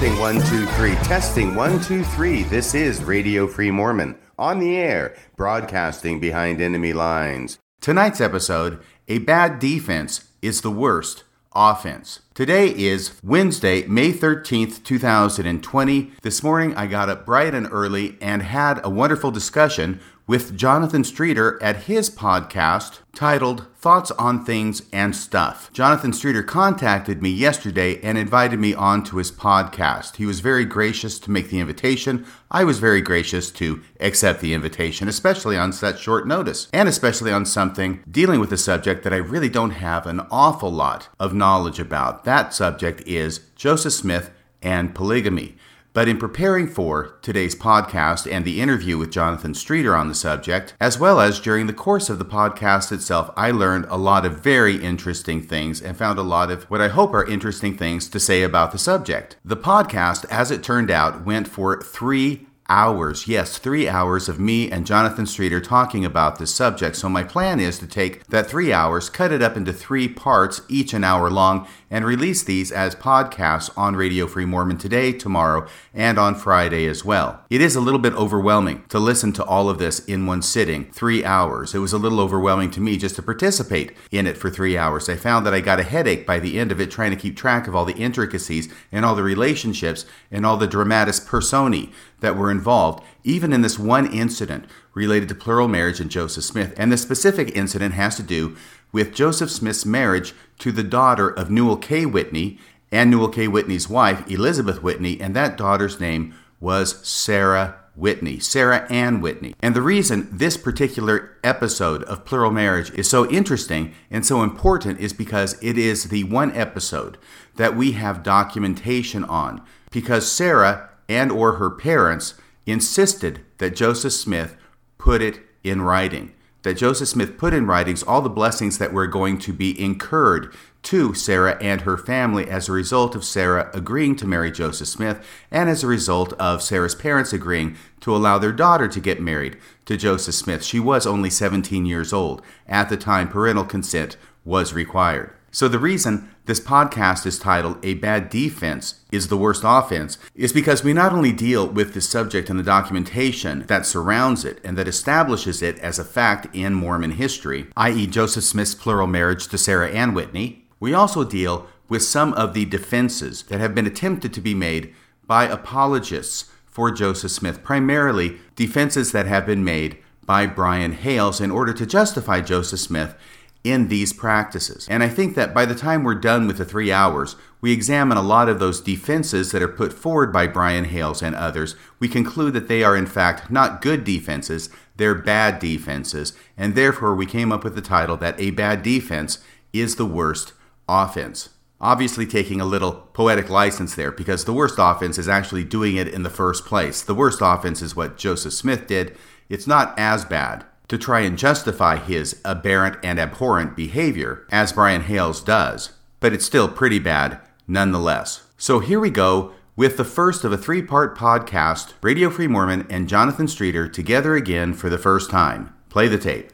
Testing one, two, three. Testing one, two, three. This is Radio Free Mormon on the air, broadcasting behind enemy lines. Tonight's episode A bad defense is the worst offense. Today is Wednesday, May 13th, 2020. This morning I got up bright and early and had a wonderful discussion with Jonathan Streeter at his podcast titled Thoughts on Things and Stuff. Jonathan Streeter contacted me yesterday and invited me onto his podcast. He was very gracious to make the invitation. I was very gracious to accept the invitation, especially on such short notice, and especially on something dealing with a subject that I really don't have an awful lot of knowledge about. That subject is Joseph Smith and polygamy. But in preparing for today's podcast and the interview with Jonathan Streeter on the subject, as well as during the course of the podcast itself, I learned a lot of very interesting things and found a lot of what I hope are interesting things to say about the subject. The podcast, as it turned out, went for three hours. Yes, three hours of me and Jonathan Streeter talking about this subject. So, my plan is to take that three hours, cut it up into three parts, each an hour long, and release these as podcasts on Radio Free Mormon today, tomorrow, and on Friday as well. It is a little bit overwhelming to listen to all of this in one sitting, three hours. It was a little overwhelming to me just to participate in it for three hours. I found that I got a headache by the end of it trying to keep track of all the intricacies and all the relationships and all the dramatis personae that were involved, even in this one incident related to plural marriage and Joseph Smith. And the specific incident has to do with Joseph Smith's marriage to the daughter of Newell K. Whitney and Newell K. Whitney's wife, Elizabeth Whitney, and that daughter's name was Sarah Whitney, Sarah Ann Whitney. And the reason this particular episode of Plural Marriage is so interesting and so important is because it is the one episode that we have documentation on. Because Sarah and or her parents insisted that Joseph Smith put it in writing. That Joseph Smith put in writings all the blessings that were going to be incurred to Sarah and her family as a result of Sarah agreeing to marry Joseph Smith and as a result of Sarah's parents agreeing to allow their daughter to get married to Joseph Smith. She was only 17 years old. At the time, parental consent was required. So, the reason this podcast is titled A Bad Defense is the Worst Offense is because we not only deal with the subject and the documentation that surrounds it and that establishes it as a fact in Mormon history, i.e., Joseph Smith's plural marriage to Sarah Ann Whitney, we also deal with some of the defenses that have been attempted to be made by apologists for Joseph Smith, primarily defenses that have been made by Brian Hales in order to justify Joseph Smith in these practices. And I think that by the time we're done with the three hours, we examine a lot of those defenses that are put forward by Brian Hales and others. We conclude that they are, in fact, not good defenses, they're bad defenses. And therefore, we came up with the title that a bad defense is the worst offense. Obviously, taking a little poetic license there because the worst offense is actually doing it in the first place. The worst offense is what Joseph Smith did. It's not as bad to try and justify his aberrant and abhorrent behavior, as Brian Hales does, but it's still pretty bad nonetheless. So here we go with the first of a three part podcast Radio Free Mormon and Jonathan Streeter together again for the first time. Play the tape.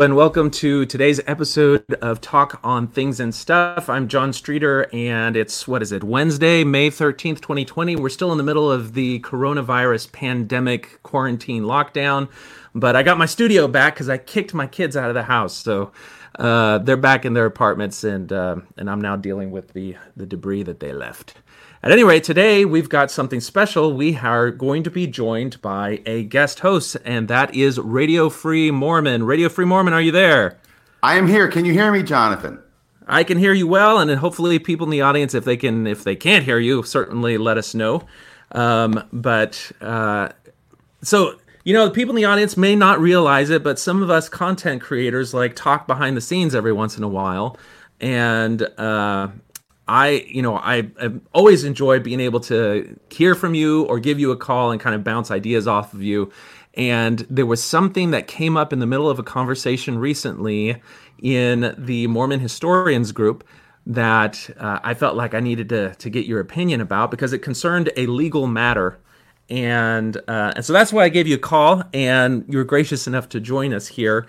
And welcome to today's episode of Thoughts on Things and Stuff. I'm John Streeter, and it's what is it, Wednesday, May 13th, 2020. We're still in the middle of the coronavirus pandemic quarantine lockdown, but I got my studio back because I kicked my kids out of the house. So uh, they're back in their apartments, and, uh, and I'm now dealing with the, the debris that they left. At any rate, today we've got something special. We are going to be joined by a guest host, and that is Radio Free Mormon. Radio Free Mormon, are you there? I am here. Can you hear me, Jonathan? I can hear you well, and hopefully, people in the audience, if they can, if they can't hear you, certainly let us know. Um, but uh, so you know, people in the audience may not realize it, but some of us content creators like talk behind the scenes every once in a while, and uh, I, you know, I, I always enjoy being able to hear from you or give you a call and kind of bounce ideas off of you. And there was something that came up in the middle of a conversation recently in the Mormon historians group that uh, I felt like I needed to, to get your opinion about because it concerned a legal matter. And, uh, and so that's why I gave you a call, and you were gracious enough to join us here.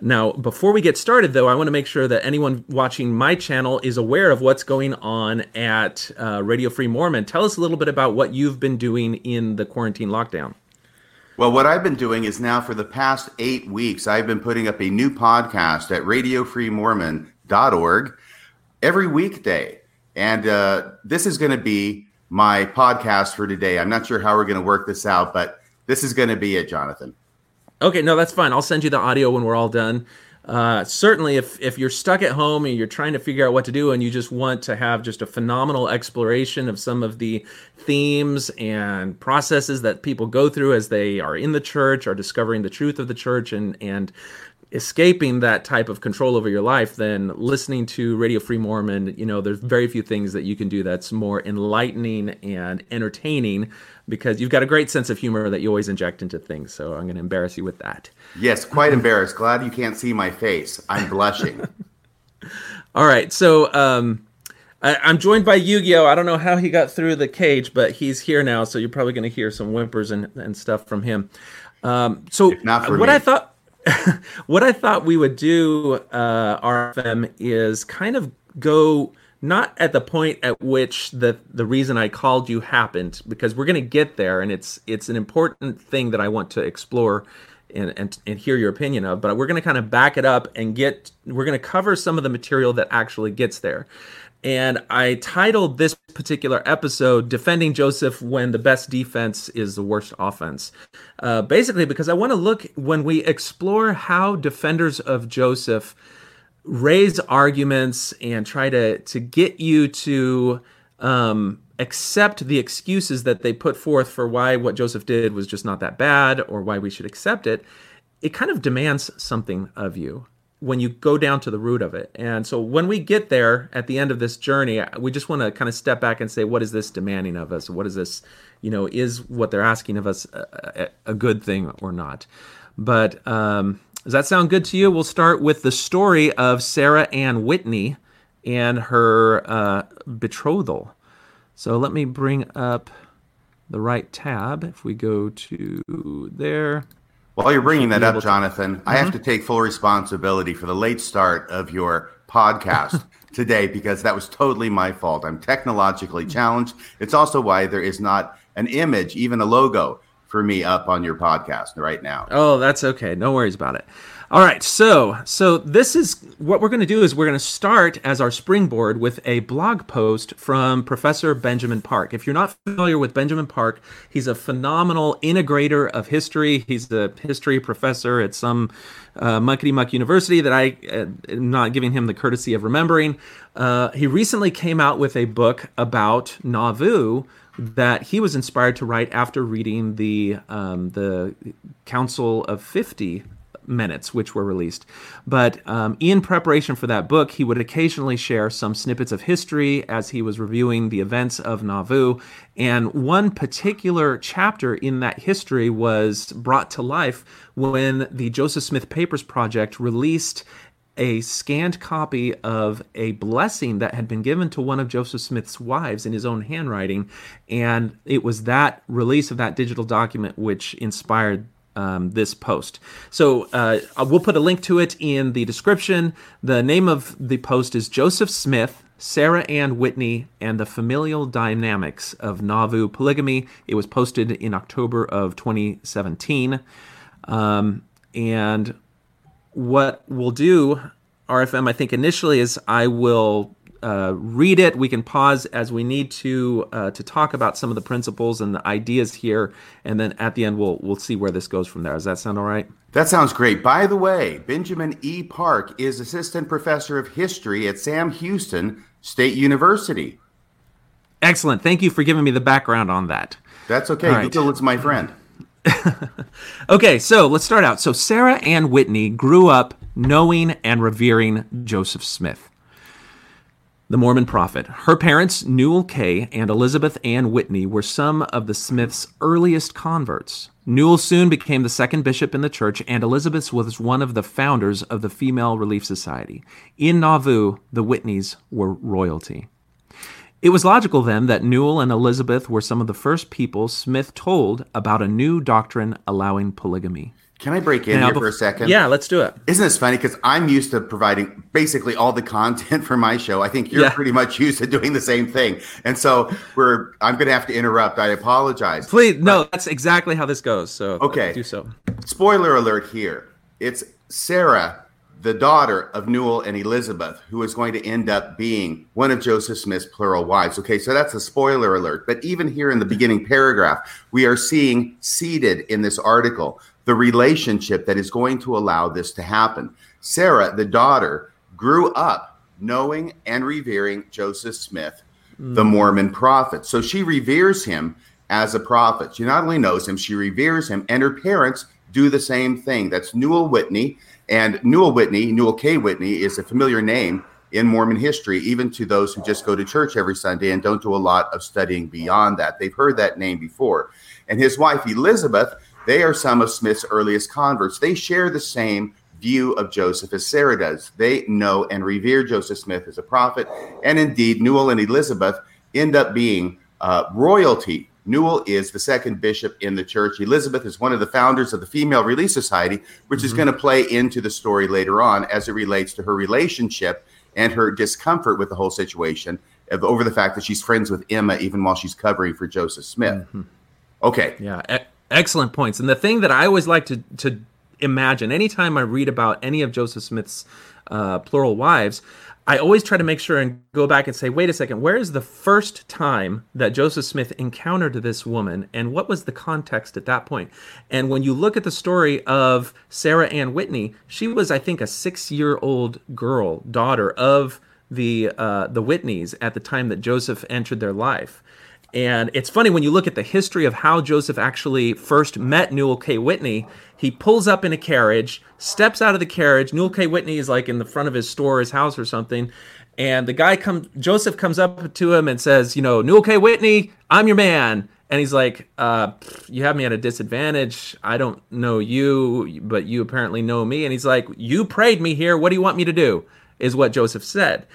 Now, before we get started, though, I want to make sure that anyone watching my channel is aware of what's going on at uh, Radio Free Mormon. Tell us a little bit about what you've been doing in the quarantine lockdown. Well, what I've been doing is now for the past eight weeks, I've been putting up a new podcast at radiofreemormon.org every weekday. And uh, this is going to be my podcast for today. I'm not sure how we're going to work this out, but this is going to be it, Jonathan. Okay, no, that's fine. I'll send you the audio when we're all done. Uh, certainly, if if you're stuck at home and you're trying to figure out what to do, and you just want to have just a phenomenal exploration of some of the themes and processes that people go through as they are in the church, are discovering the truth of the church, and and escaping that type of control over your life, then listening to Radio Free Mormon, you know, there's very few things that you can do that's more enlightening and entertaining because you've got a great sense of humor that you always inject into things. So I'm going to embarrass you with that. Yes, quite embarrassed. Glad you can't see my face. I'm blushing. All right. So, um, I, am joined by Yu-Gi-Oh. I don't know how he got through the cage, but he's here now, so you're probably going to hear some whimpers and, and stuff from him. Um, so what me. I thought what I thought we would do, uh, RFM, is kind of go not at the point at which the the reason I called you happened, because we're going to get there, and it's it's an important thing that I want to explore and, and, and hear your opinion of. But we're going to kind of back it up and get we're going to cover some of the material that actually gets there. And I titled this particular episode Defending Joseph When the Best Defense is the Worst Offense. Uh, basically, because I want to look when we explore how defenders of Joseph raise arguments and try to, to get you to um, accept the excuses that they put forth for why what Joseph did was just not that bad or why we should accept it. It kind of demands something of you when you go down to the root of it. And so when we get there at the end of this journey, we just want to kind of step back and say, what is this demanding of us? What is this, you know, is what they're asking of us a, a, good thing or not? But um, does that sound good to you? We'll start with the story of Sarah Ann Whitney and her uh, betrothal. So let me bring up the right tab. If we go to there. While you're bringing that up, Jonathan, mm-hmm. I have mm-hmm. to take full responsibility for the late start of your podcast today because that was totally my fault. I'm technologically challenged. It's also why there is not an image, even a logo for me up on your podcast right now. Oh, that's okay. No worries about it. All right, so so this is what we're going to do is we're going to start as our springboard with a blog post from Professor Benjamin Park. If you're not familiar with Benjamin Park, he's a phenomenal integrator of history. He's a history professor at some uh, muckety muck university that I uh, am not giving him the courtesy of remembering. Uh, he recently came out with a book about Nauvoo that he was inspired to write after reading the um, the Council of Fifty minutes, which were released. But um, in preparation for that book, he would occasionally share some snippets of history as he was reviewing the events of Nauvoo. And one particular chapter in that history was brought to life when the Joseph Smith Papers Project released a scanned copy of a blessing that had been given to one of Joseph Smith's wives in his own handwriting. And it was that release of that digital document which inspired um, this post. So uh, we'll put a link to it in the description. The name of the post is Joseph Smith, Sarah Ann Whitney, and the Familial Dynamics of Nauvoo Polygamy. It was posted in October of 2017. Um, and what we'll do, RFM, I think initially is I will uh, read it. We can pause as we need to uh, to talk about some of the principles and the ideas here, and then at the end we'll we'll see where this goes from there. Does that sound all right? That sounds great. By the way, Benjamin E. Park is assistant professor of history at Sam Houston State University. Excellent. Thank you for giving me the background on that. That's okay. Right. Google is my friend. okay, so let's start out. So Sarah Ann Whitney grew up knowing and revering Joseph Smith. the Mormon prophet. Her parents, Newell K. and Elizabeth Ann Whitney, were some of the Smiths' earliest converts. Newell soon became the second bishop in the church, and Elizabeth was one of the founders of the Female Relief Society. In Nauvoo, the Whitneys were royalty. It was logical then that Newell and Elizabeth were some of the first people Smith told about a new doctrine allowing polygamy. Can I break in now, here for a second? Yeah, let's do it. Isn't this funny? Because I'm used to providing basically all the content for my show. I think you're yeah. pretty much used to doing the same thing, and so we're. I'm going to have to interrupt. I apologize. Please, no, that's exactly how this goes. So uh, okay, do so. Spoiler alert here. It's Sarah, the daughter of Newell and Elizabeth, who is going to end up being one of Joseph Smith's plural wives. Okay, so that's a spoiler alert. But even here in the beginning paragraph, we are seeing seated in this article the relationship that is going to allow this to happen. Sarah, the daughter, grew up knowing and revering Joseph Smith, mm. the Mormon prophet. So she reveres him as a prophet. She not only knows him, she reveres him, and her parents do the same thing. That's Newell Whitney. And Newell Whitney, Newell K. Whitney, is a familiar name in Mormon history, even to those who just go to church every Sunday and don't do a lot of studying beyond that. They've heard that name before. And his wife, Elizabeth, they are some of Smith's earliest converts. They share the same view of Joseph as Sarah does. They know and revere Joseph Smith as a prophet. And indeed, Newell and Elizabeth end up being uh, royalty. Newell is the second bishop in the church. Elizabeth is one of the founders of the Female Relief Society, which mm-hmm. is going to play into the story later on as it relates to her relationship and her discomfort with the whole situation over the fact that she's friends with Emma even while she's covering for Joseph Smith. Mm-hmm. Okay. Yeah. Excellent points. And the thing that I always like to to imagine anytime I read about any of Joseph Smith's uh, plural wives, I always try to make sure and go back and say, wait a second, where is the first time that Joseph Smith encountered this woman and what was the context at that point? And when you look at the story of Sarah Ann Whitney, she was, I think, a six year old girl, daughter of the uh, the Whitneys at the time that Joseph entered their life. And it's funny when you look at the history of how Joseph actually first met Newell K. Whitney. He pulls up in a carriage, steps out of the carriage. Newell K. Whitney is like in the front of his store, his house, or something. And the guy comes, Joseph comes up to him and says, You know, Newell K. Whitney, I'm your man. And he's like, uh, You have me at a disadvantage. I don't know you, but you apparently know me. And he's like, You prayed me here. What do you want me to do? Is what Joseph said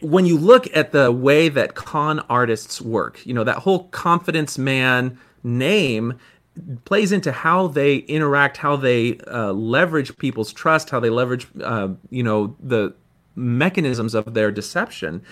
when you look at the way that con artists work, you know, that whole confidence man name plays into how they interact, how they uh, leverage people's trust, how they leverage, uh, you know, the mechanisms of their deception.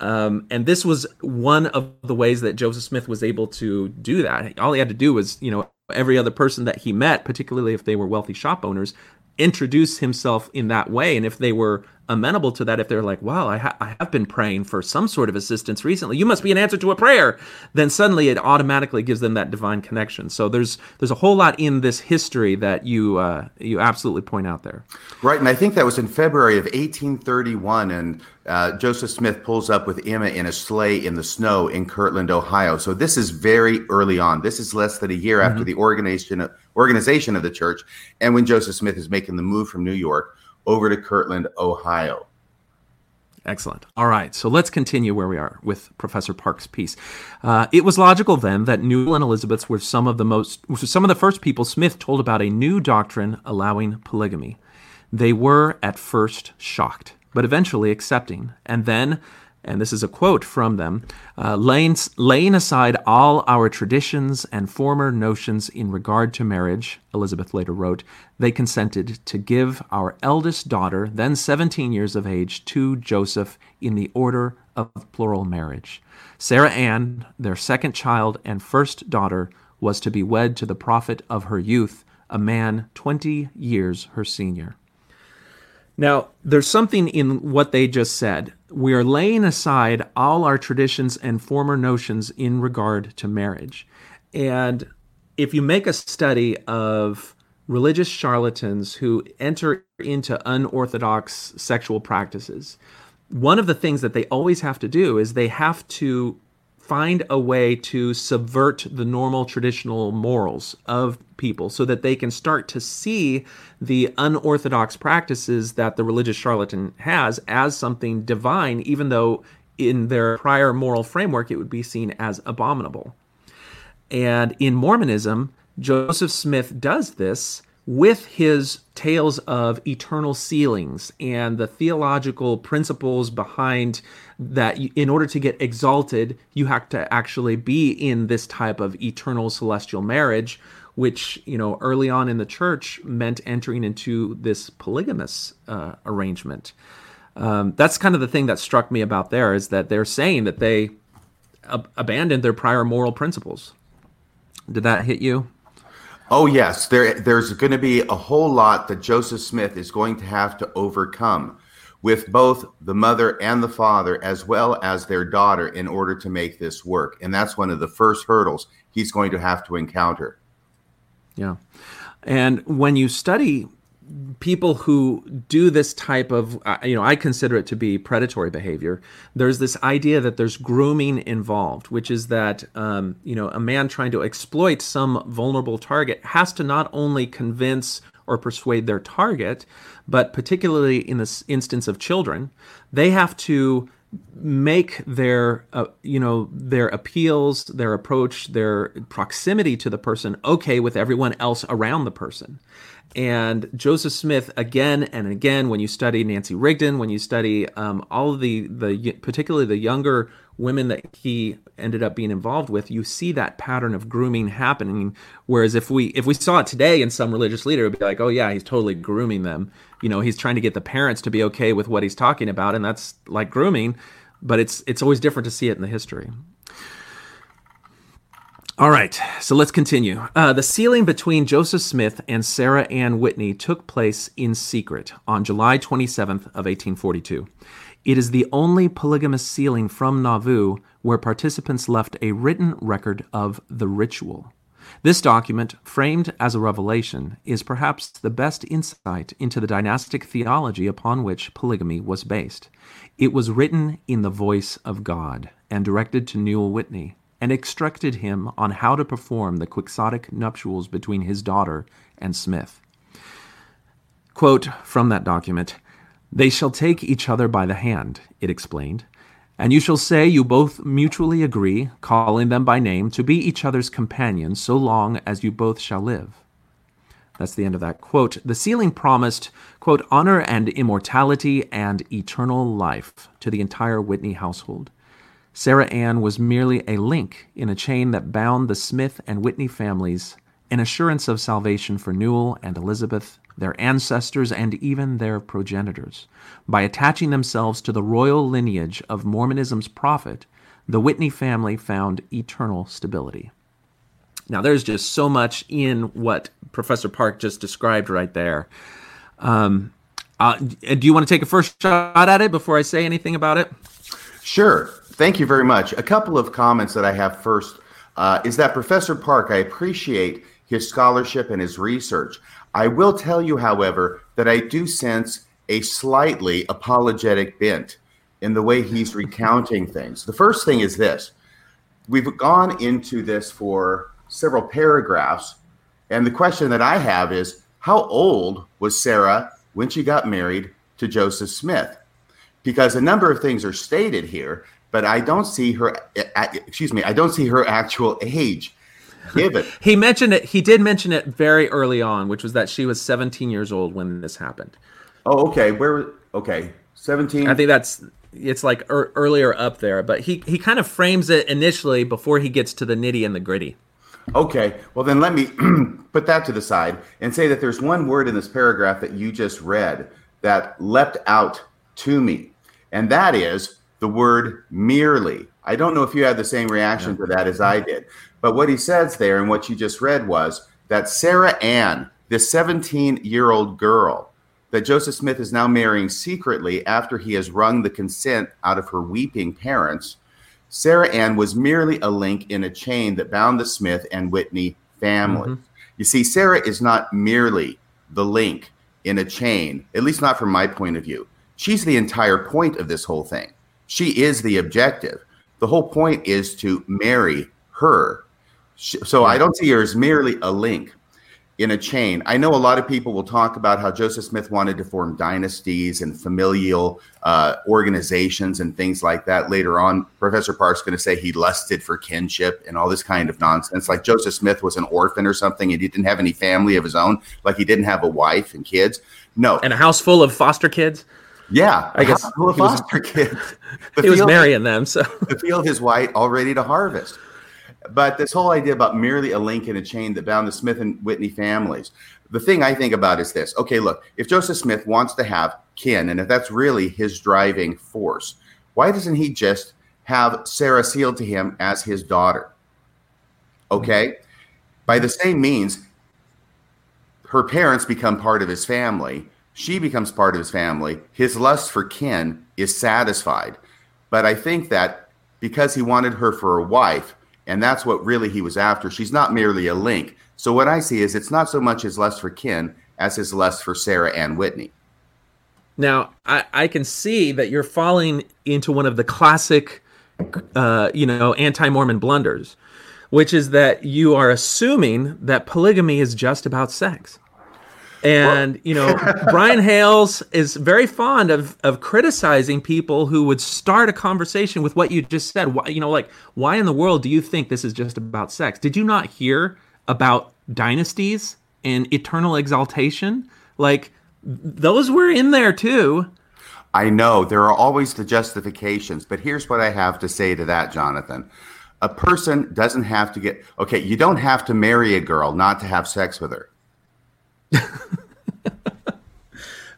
Um, and this was one of the ways that Joseph Smith was able to do that. All he had to do was, you know, every other person that he met, particularly if they were wealthy shop owners, introduce himself in that way. And if they were amenable to that if they're like, wow, I, ha- I, have been praying for some sort of assistance recently. You must be an answer to a prayer. Then suddenly it automatically gives them that divine connection. So there's there's a whole lot in this history that you uh, you absolutely point out there. Right, and I think that was in February of 1831, and uh, Joseph Smith pulls up with Emma in a sleigh in the snow in Kirtland, Ohio. So this is very early on. This is less than a year mm-hmm. after the organization organization of the church, and when Joseph Smith is making the move from New York over to Kirtland, Ohio. Excellent. All right, so let's continue where we are with Professor Park's piece. Uh, it was logical then that Newell and Elizabeth were some of the most, some of the first people Smith told about a new doctrine allowing polygamy. They were at first shocked, but eventually accepting, and then and this is a quote from them uh, laying, laying aside all our traditions and former notions in regard to marriage, Elizabeth later wrote, they consented to give our eldest daughter, then 17 years of age, to Joseph in the order of plural marriage. Sarah Ann, their second child and first daughter, was to be wed to the prophet of her youth, a man 20 years her senior. Now, there's something in what they just said. We are laying aside all our traditions and former notions in regard to marriage. And if you make a study of religious charlatans who enter into unorthodox sexual practices, one of the things that they always have to do is they have to find a way to subvert the normal traditional morals of people so that they can start to see the unorthodox practices that the religious charlatan has as something divine, even though in their prior moral framework, it would be seen as abominable. And in Mormonism, Joseph Smith does this with his tales of eternal sealings and the theological principles behind that in order to get exalted you have to actually be in this type of eternal celestial marriage which you know early on in the church meant entering into this polygamous uh, arrangement. Um, that's kind of the thing that struck me about there is that they're saying that they ab- abandoned their prior moral principles. Did that hit you? Oh yes, there there's going to be a whole lot that Joseph Smith is going to have to overcome with both the mother and the father as well as their daughter in order to make this work. And that's one of the first hurdles he's going to have to encounter. Yeah. And when you study people who do this type of uh, you know i consider it to be predatory behavior there's this idea that there's grooming involved which is that um, you know a man trying to exploit some vulnerable target has to not only convince or persuade their target but particularly in this instance of children they have to make their uh, you know their appeals their approach their proximity to the person okay with everyone else around the person and Joseph Smith again and again. When you study Nancy Rigdon, when you study um, all of the the particularly the younger women that he ended up being involved with, you see that pattern of grooming happening. Whereas if we if we saw it today in some religious leader, it would be like, oh yeah, he's totally grooming them. You know, he's trying to get the parents to be okay with what he's talking about, and that's like grooming. But it's it's always different to see it in the history. All right, so let's continue. Uh, the sealing between Joseph Smith and Sarah Ann Whitney took place in secret on July 27th of 1842. It is the only polygamous sealing from Nauvoo where participants left a written record of the ritual. This document, framed as a revelation, is perhaps the best insight into the dynastic theology upon which polygamy was based. It was written in the voice of God and directed to Newell Whitney, and instructed him on how to perform the quixotic nuptials between his daughter and Smith. Quote from that document They shall take each other by the hand, it explained, and you shall say you both mutually agree, calling them by name, to be each other's companions so long as you both shall live. That's the end of that quote. The sealing promised, quote, honor and immortality and eternal life to the entire Whitney household. Sarah Ann was merely a link in a chain that bound the Smith and Whitney families, an assurance of salvation for Newell and Elizabeth, their ancestors, and even their progenitors. By attaching themselves to the royal lineage of Mormonism's prophet, the Whitney family found eternal stability. Now, there's just so much in what Professor Park just described right there. Um, uh, do you want to take a first shot at it before I say anything about it? Sure. Thank you very much. A couple of comments that I have first uh, is that Professor Park, I appreciate his scholarship and his research. I will tell you, however, that I do sense a slightly apologetic bent in the way he's recounting things. The first thing is this we've gone into this for several paragraphs, and the question that I have is how old was Sarah when she got married to Joseph Smith? Because a number of things are stated here, but I don't see her. Excuse me, I don't see her actual age. Given he mentioned it, he did mention it very early on, which was that she was 17 years old when this happened. Oh, okay. Where? Okay, 17. I think that's it's like er, earlier up there, but he he kind of frames it initially before he gets to the nitty and the gritty. Okay, well then let me put that to the side and say that there's one word in this paragraph that you just read that leapt out to me, and that is the word merely. I don't know if you had the same reaction yeah. to that as I did, but what he says there and what you just read was that Sarah Ann, this 17 year old girl that Joseph Smith is now marrying secretly after he has wrung the consent out of her weeping parents, Sarah Ann was merely a link in a chain that bound the Smith and Whitney family. Mm-hmm. You see, Sarah is not merely the link in a chain, at least not from my point of view. She's the entire point of this whole thing. She is the objective. The whole point is to marry her. So I don't see her as merely a link. in a chain. I know a lot of people will talk about how Joseph Smith wanted to form dynasties and familial uh, organizations and things like that. Later on, Professor Park's going to say he lusted for kinship and all this kind of nonsense. Like Joseph Smith was an orphan or something and he didn't have any family of his own, like he didn't have a wife and kids. No. And a house full of foster kids. Yeah, I guess full of foster was, kids. The he was marrying them, so the field is white, all ready to harvest. But this whole idea about merely a link in a chain that bound the Smith and Whitney families, the thing I think about is this. Okay, look, if Joseph Smith wants to have kin, and if that's really his driving force, why doesn't he just have Sarah sealed to him as his daughter? Okay, mm-hmm. by the same means, her parents become part of his family. She becomes part of his family. His lust for kin is satisfied. But I think that because he wanted her for a wife, and that's what really he was after. She's not merely a link. So what I see is it's not so much his lust for kin as his lust for Sarah Ann Whitney. Now, I, I can see that you're falling into one of the classic, uh, you know, anti-Mormon blunders, which is that you are assuming that polygamy is just about sex. And you know, Brian Hales is very fond of of criticizing people who would start a conversation with what you just said. Why, you know, like why in the world do you think this is just about sex? Did you not hear about dynasties and eternal exaltation? Like those were in there too. I know there are always the justifications, but here's what I have to say to that, Jonathan. A person doesn't have to get okay, you don't have to marry a girl not to have sex with her.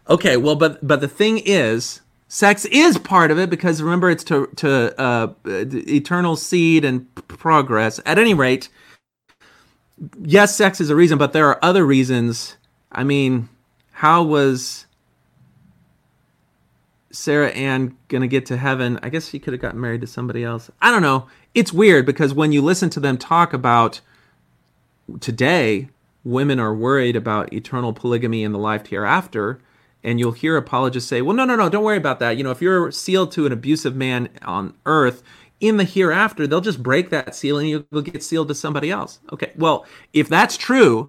okay, well, but but the thing is, sex is part of it because remember it's to to uh, eternal seed and progress. At any rate, yes, sex is a reason, but there are other reasons. I mean, how was Sarah Ann gonna get to heaven? I guess she could have gotten married to somebody else. I don't know. It's weird because when you listen to them talk about today, women are worried about eternal polygamy in the life hereafter and you'll hear apologists say well no no no don't worry about that. You know if you're sealed to an abusive man on earth in the hereafter they'll just break that seal and you'll get sealed to somebody else. Okay well if that's true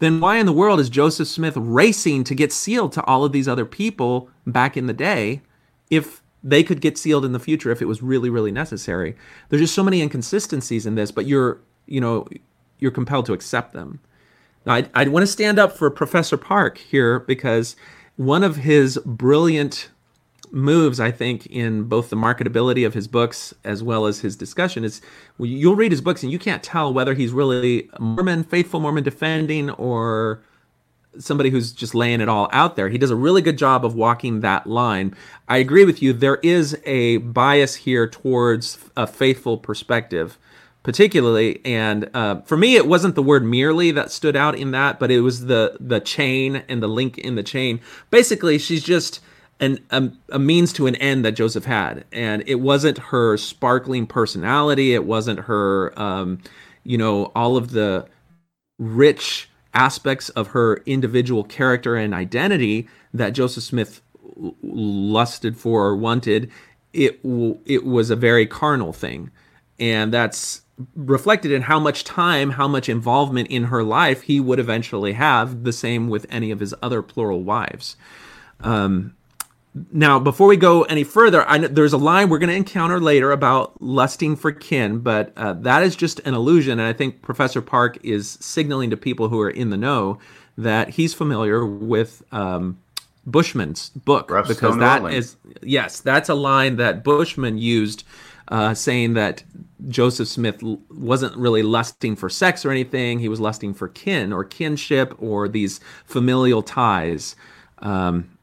then why in the world is joseph smith racing to get sealed to all of these other people back in the day if they could get sealed in the future if it was really really necessary? There's just so many inconsistencies in this but you're you know you're compelled to accept them I, I want to stand up for Professor Park here because one of his brilliant moves, I think, in both the marketability of his books as well as his discussion is you'll read his books and you can't tell whether he's really a Mormon, faithful Mormon defending, or somebody who's just laying it all out there. He does a really good job of walking that line. I agree with you. There is a bias here towards a faithful perspective particularly and uh, for me it wasn't the word merely that stood out in that but it was the the chain and the link in the chain. Basically she's just an a, a means to an end that joseph had and it wasn't her sparkling personality. It wasn't her um, you know all of the rich aspects of her individual character and identity that joseph smith lusted for or wanted. It it was a very carnal thing and that's reflected in how much time, how much involvement in her life he would eventually have, the same with any of his other plural wives. Um, now, before we go any further, I, know there's a line we're going to encounter later about lusting for kin, but uh, that is just an illusion. And I think Professor Park is signaling to people who are in the know that he's familiar with um, Bushman's book Rough because that is yes, that's a line that Bushman used uh, saying that Joseph Smith wasn't really lusting for sex or anything. He was lusting for kin or kinship or these familial ties. Um,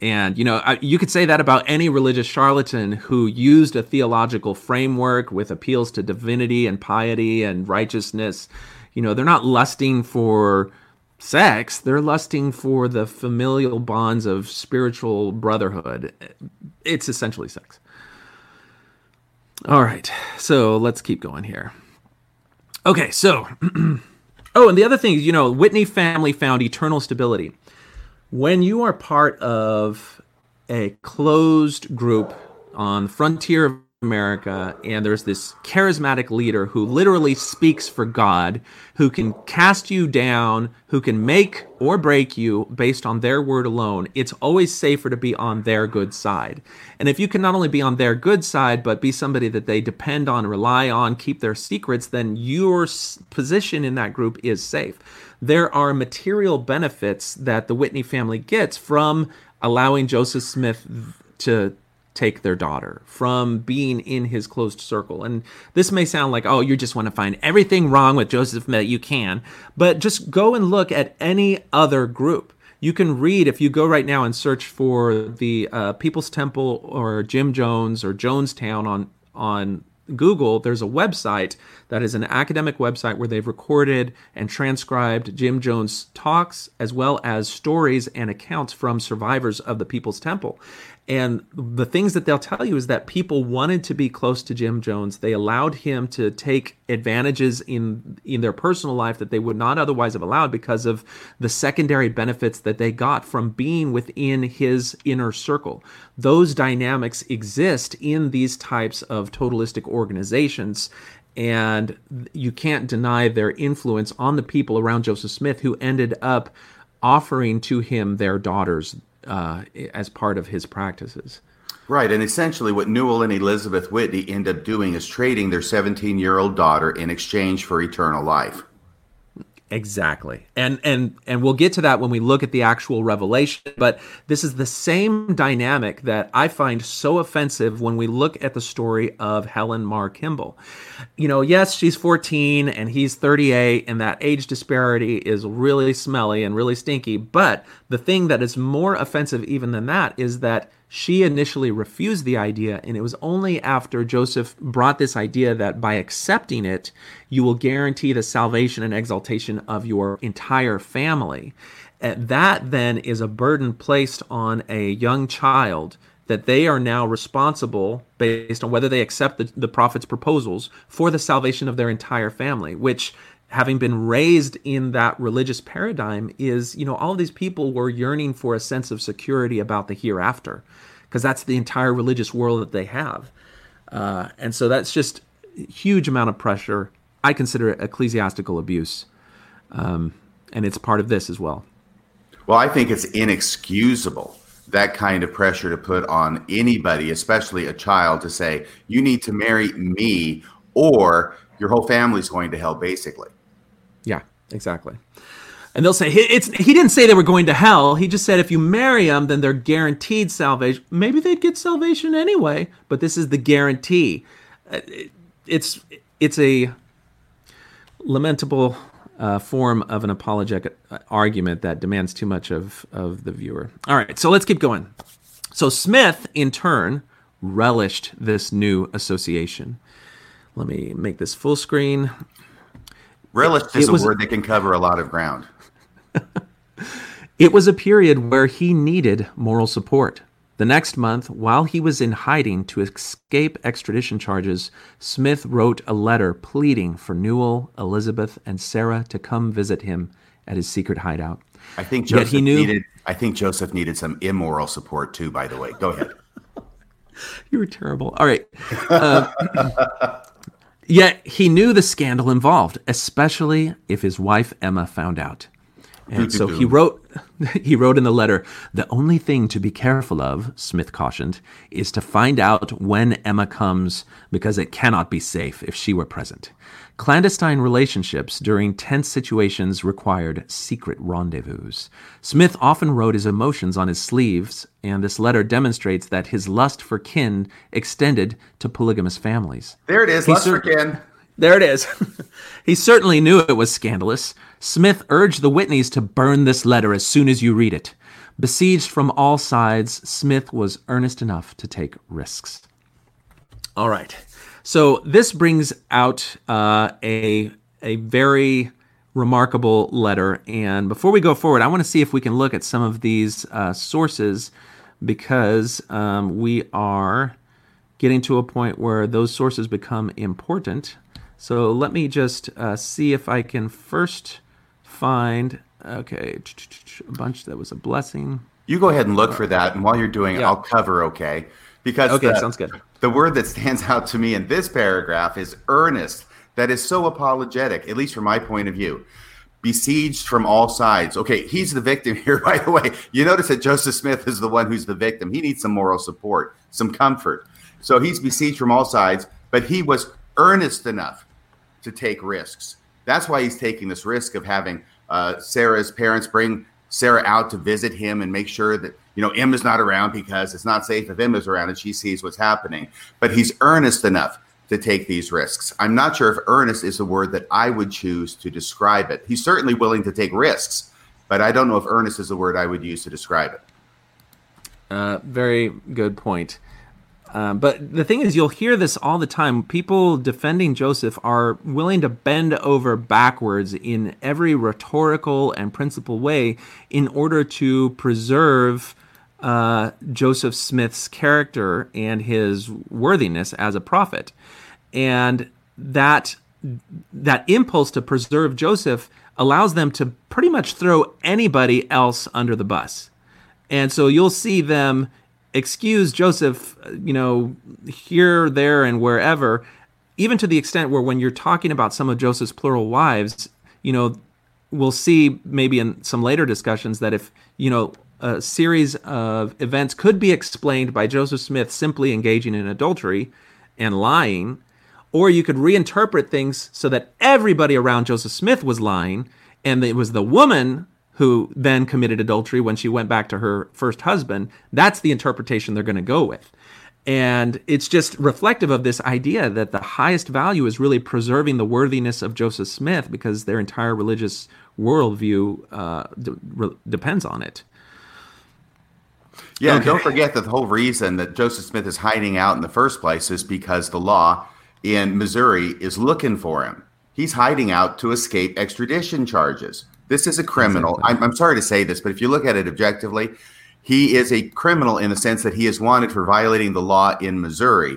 and, you know, you could say that about any religious charlatan who used a theological framework with appeals to divinity and piety and righteousness. You know, they're not lusting for sex, they're lusting for the familial bonds of spiritual brotherhood. It's essentially sex. All right, so let's keep going here. Okay, so, oh, and the other thing is, you know, Whitney family found eternal stability. When you are part of a closed group on the frontier of America, and there's this charismatic leader who literally speaks for God, who can cast you down, who can make or break you based on their word alone, it's always safer to be on their good side. And if you can not only be on their good side, but be somebody that they depend on, rely on, keep their secrets, then your position in that group is safe. There are material benefits that the Whitney family gets from allowing Joseph Smith to take their daughter from being in his closed circle. And this may sound like, oh, you just want to find everything wrong with Joseph Smith. You can, but just go and look at any other group. You can read if you go right now and search for the uh, People's Temple or Jim Jones or Jonestown on on Google. There's a website that is an academic website where they've recorded and transcribed Jim Jones talks as well as stories and accounts from survivors of the People's Temple. And the things that they'll tell you is that people wanted to be close to Jim Jones. They allowed him to take advantages in in their personal life that they would not otherwise have allowed because of the secondary benefits that they got from being within his inner circle. Those dynamics exist in these types of totalistic organizations and you can't deny their influence on the people around Joseph Smith who ended up offering to him their daughters uh, as part of his practices. Right, and essentially, what Newell and Elizabeth Whitney end up doing is trading their 17 year old daughter in exchange for eternal life. Exactly. And and and we'll get to that when we look at the actual revelation, but this is the same dynamic that I find so offensive when we look at the story of Helen Mar Kimball. You know, yes, she's 14 and he's 38 and that age disparity is really smelly and really stinky, but the thing that is more offensive even than that is that she initially refused the idea, and it was only after Joseph brought this idea that by accepting it, you will guarantee the salvation and exaltation of your entire family. Uh, that then is a burden placed on a young child that they are now responsible based on whether they accept the, the prophet's proposals for the salvation of their entire family, which having been raised in that religious paradigm is you know all these people were yearning for a sense of security about the hereafter because that's the entire religious world that they have. Uh, and so that's just huge amount of pressure. I consider it ecclesiastical abuse um, and it's part of this as well. Well i think it's inexcusable that kind of pressure to put on anybody especially a child to say you need to marry me or your whole family's going to hell basically yeah, exactly. And they'll say it's he didn't say they were going to hell. He just said if you marry them, then they're guaranteed salvation. Maybe they'd get salvation anyway, but this is the guarantee. Uh, it's it's a lamentable uh, form of an apologetic uh, argument that demands too much of of the viewer. All right, so let's keep going. So Smith, in turn, relished this new association. Let me make this full screen. Relish is a was, word that can cover a lot of ground. it was a period where he needed moral support. The next month, while he was in hiding to escape extradition charges, Smith wrote a letter pleading for Newell, Elizabeth, and Sarah to come visit him at his secret hideout. I think Joseph he knew, needed. I think Joseph needed some immoral support too. By the way, go ahead. you were terrible. All right. Uh, Yet he knew the scandal involved, especially if his wife Emma found out. And so he wrote he wrote in the letter, "The only thing to be careful of," Smith cautioned, "is to find out when Emma comes because it cannot be safe if she were present. Clandestine relationships during tense situations required secret rendezvous. Smith often wrote his emotions on his sleeves, and this letter demonstrates that his lust for kin extended to polygamous families. There it is, he lust cer- for kin. There it is. he certainly knew it was scandalous. Smith urged the Whitneys to burn this letter as soon as you read it. Besieged from all sides, Smith was earnest enough to take risks. All right. So this brings out uh, a a very remarkable letter. And before we go forward, I want to see if we can look at some of these uh, sources because um, we are getting to a point where those sources become important. So let me just uh, see if I can first find. Okay, a bunch that was a blessing. You go ahead and look for that, and while you're doing it, yeah. I'll cover. Okay, because okay, the, sounds good. The word that stands out to me in this paragraph is earnest. That is so apologetic, at least from my point of view. Besieged from all sides. Okay, he's the victim here, by the way. You notice that Joseph Smith is the one who's the victim. He needs some moral support, some comfort. So he's besieged from all sides, but he was earnest enough to take risks. That's why he's taking this risk of having uh, Sarah's parents bring Sarah out to visit him and make sure that you know Emma's not around because it's not safe if Emma's around and she sees what's happening. But he's earnest enough to take these risks. I'm not sure if earnest is the word that I would choose to describe it. He's certainly willing to take risks, but I don't know if earnest is the word I would use to describe it. Uh, very good point. Um, but the thing is, you'll hear this all the time. People defending Joseph are willing to bend over backwards in every rhetorical and principal way in order to preserve uh, Joseph Smith's character and his worthiness as a prophet. And that that impulse to preserve Joseph allows them to pretty much throw anybody else under the bus. And so you'll see them excuse Joseph, you know, here, there, and wherever, even to the extent where when you're talking about some of Joseph's plural wives, you know, we'll see maybe in some later discussions that if, you know, a series of events could be explained by Joseph Smith simply engaging in adultery and lying, or you could reinterpret things so that everybody around Joseph Smith was lying and it was the woman who then committed adultery when she went back to her first husband. That's the interpretation they're going to go with. And it's just reflective of this idea that the highest value is really preserving the worthiness of Joseph Smith because their entire religious worldview uh, de- depends on it. Yeah, okay. don't forget that the whole reason that Joseph Smith is hiding out in the first place is because the law in Missouri is looking for him. He's hiding out to escape extradition charges. This is a criminal. Exactly. I'm, I'm sorry to say this, but if you look at it objectively, he is a criminal in the sense that he is wanted for violating the law in Missouri.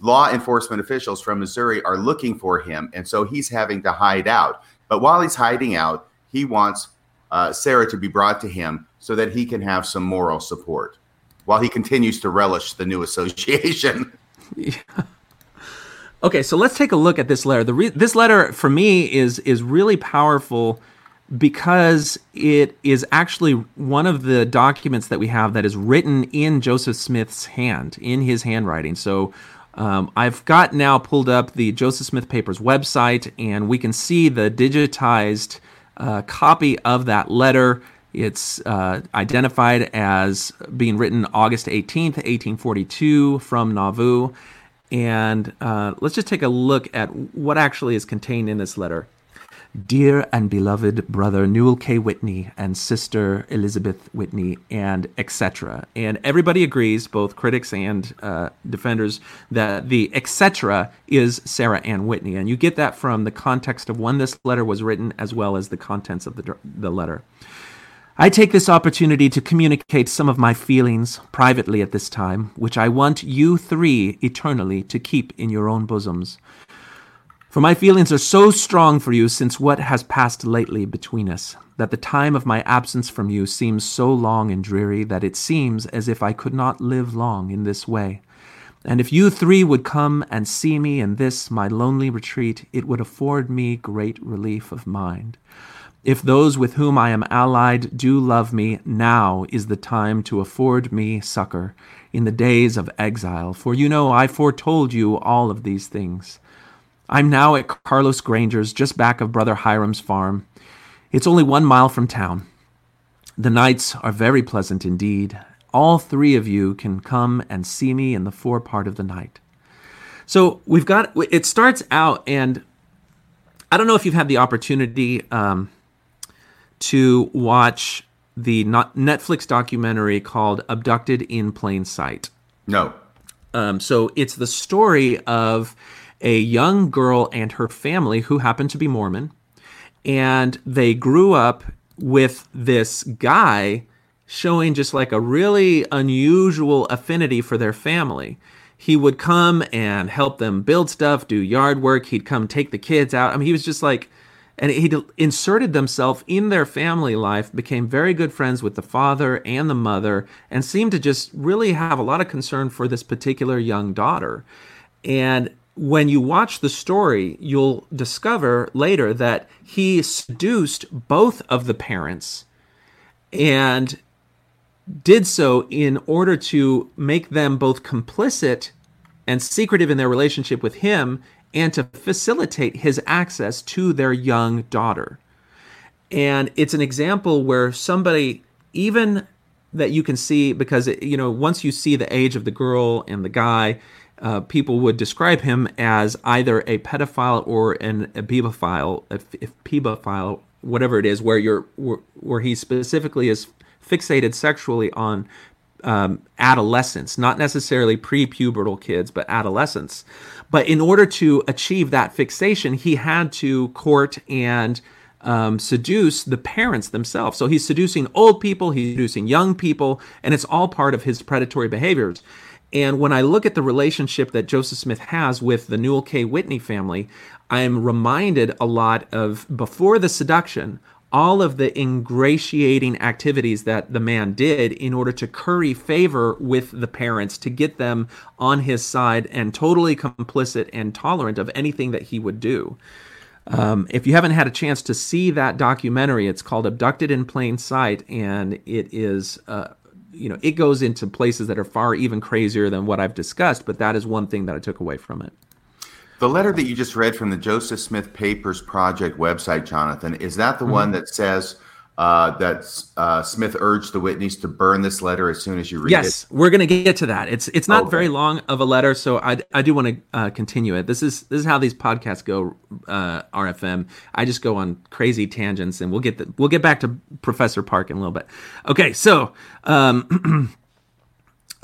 Law enforcement officials from Missouri are looking for him, and so he's having to hide out. But while he's hiding out, he wants uh, Sarah to be brought to him so that he can have some moral support while he continues to relish the new association. Yeah. Okay, so let's take a look at this letter. The re- this letter for me is is really powerful because it is actually one of the documents that we have that is written in Joseph Smith's hand, in his handwriting. So um, I've got now pulled up the Joseph Smith Papers website, and we can see the digitized uh, copy of that letter. It's uh, identified as being written August 18th, 1842, from Nauvoo. And uh, let's just take a look at what actually is contained in this letter. Dear and beloved brother Newell K. Whitney and sister Elizabeth Whitney, and etc. And everybody agrees, both critics and uh, defenders, that the etc. is Sarah Ann Whitney. And you get that from the context of when this letter was written as well as the contents of the, the letter. I take this opportunity to communicate some of my feelings privately at this time, which I want you three eternally to keep in your own bosoms. For my feelings are so strong for you since what has passed lately between us, that the time of my absence from you seems so long and dreary that it seems as if I could not live long in this way. And if you three would come and see me in this my lonely retreat, it would afford me great relief of mind. If those with whom I am allied do love me, now is the time to afford me succor in the days of exile, for you know I foretold you all of these things. I'm now at Carlos Granger's, just back of Brother Hyrum's farm. It's only one mile from town. The nights are very pleasant indeed. All three of you can come and see me in the fore part of the night. So we've got, it starts out, and I don't know if you've had the opportunity um, to watch the Netflix documentary called Abducted in Plain Sight. No. Um, so it's the story of a young girl and her family who happened to be Mormon. And they grew up with this guy showing just like a really unusual affinity for their family. He would come and help them build stuff, do yard work. He'd come take the kids out. I mean, he was just like and he inserted themselves in their family life, became very good friends with the father and the mother, and seemed to just really have a lot of concern for this particular young daughter. And when you watch the story, you'll discover later that he seduced both of the parents and did so in order to make them both complicit and secretive in their relationship with him and to facilitate his access to their young daughter. And it's an example where somebody, even that you can see, because, it, you know, once you see the age of the girl and the guy, uh, people would describe him as either a pedophile or an a pedophile, a, a whatever it is, where you're where, where he specifically is fixated sexually on um, adolescents, not necessarily pre-pubertal kids, but adolescents. But in order to achieve that fixation, he had to court and um, seduce the parents themselves. So he's seducing old people, he's seducing young people, and it's all part of his predatory behaviors. And when I look at the relationship that Joseph Smith has with the Newell K. Whitney family, I'm reminded a lot of before the seduction, all of the ingratiating activities that the man did in order to curry favor with the parents to get them on his side and totally complicit and tolerant of anything that he would do. Um, if you haven't had a chance to see that documentary, it's called Abducted in Plain Sight, and it is, uh, you know, it goes into places that are far even crazier than what I've discussed, but that is one thing that I took away from it. The letter that you just read from the Joseph Smith Papers Project website, Jonathan, is that the mm-hmm. one that says uh, that uh, Smith urged the Whitneys to burn this letter as soon as you read yes, it? Yes, we're going to get to that. It's it's not okay. very long of a letter, so I, I do want to uh, continue it. This is this is how these podcasts go, uh, RFM. I just go on crazy tangents, and we'll get the, we'll get back to Professor Park in a little bit. Okay, so. Um,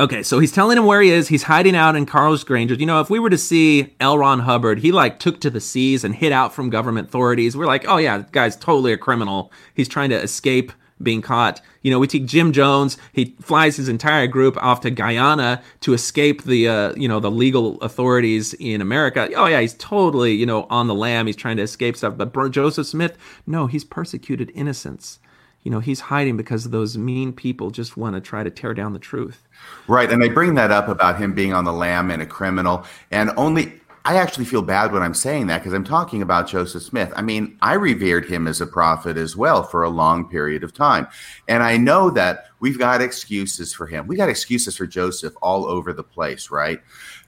Okay, so he's telling him where he is. He's hiding out in Carlos Granger. You know, if we were to see L. Ron Hubbard, he like took to the seas and hid out from government authorities. We're like, oh yeah, guy's totally a criminal. He's trying to escape being caught. You know, we take Jim Jones. He flies his entire group off to Guyana to escape the, uh, you know, the legal authorities in America. Oh yeah, he's totally, you know, on the lam. He's trying to escape stuff. But Joseph Smith, no, he's persecuted innocents you know he's hiding because those mean people just want to try to tear down the truth. Right and i bring that up about him being on the lam and a criminal and only i actually feel bad when i'm saying that because i'm talking about joseph smith. I mean i revered him as a prophet as well for a long period of time and i know that we've got excuses for him. We got excuses for joseph all over the place right?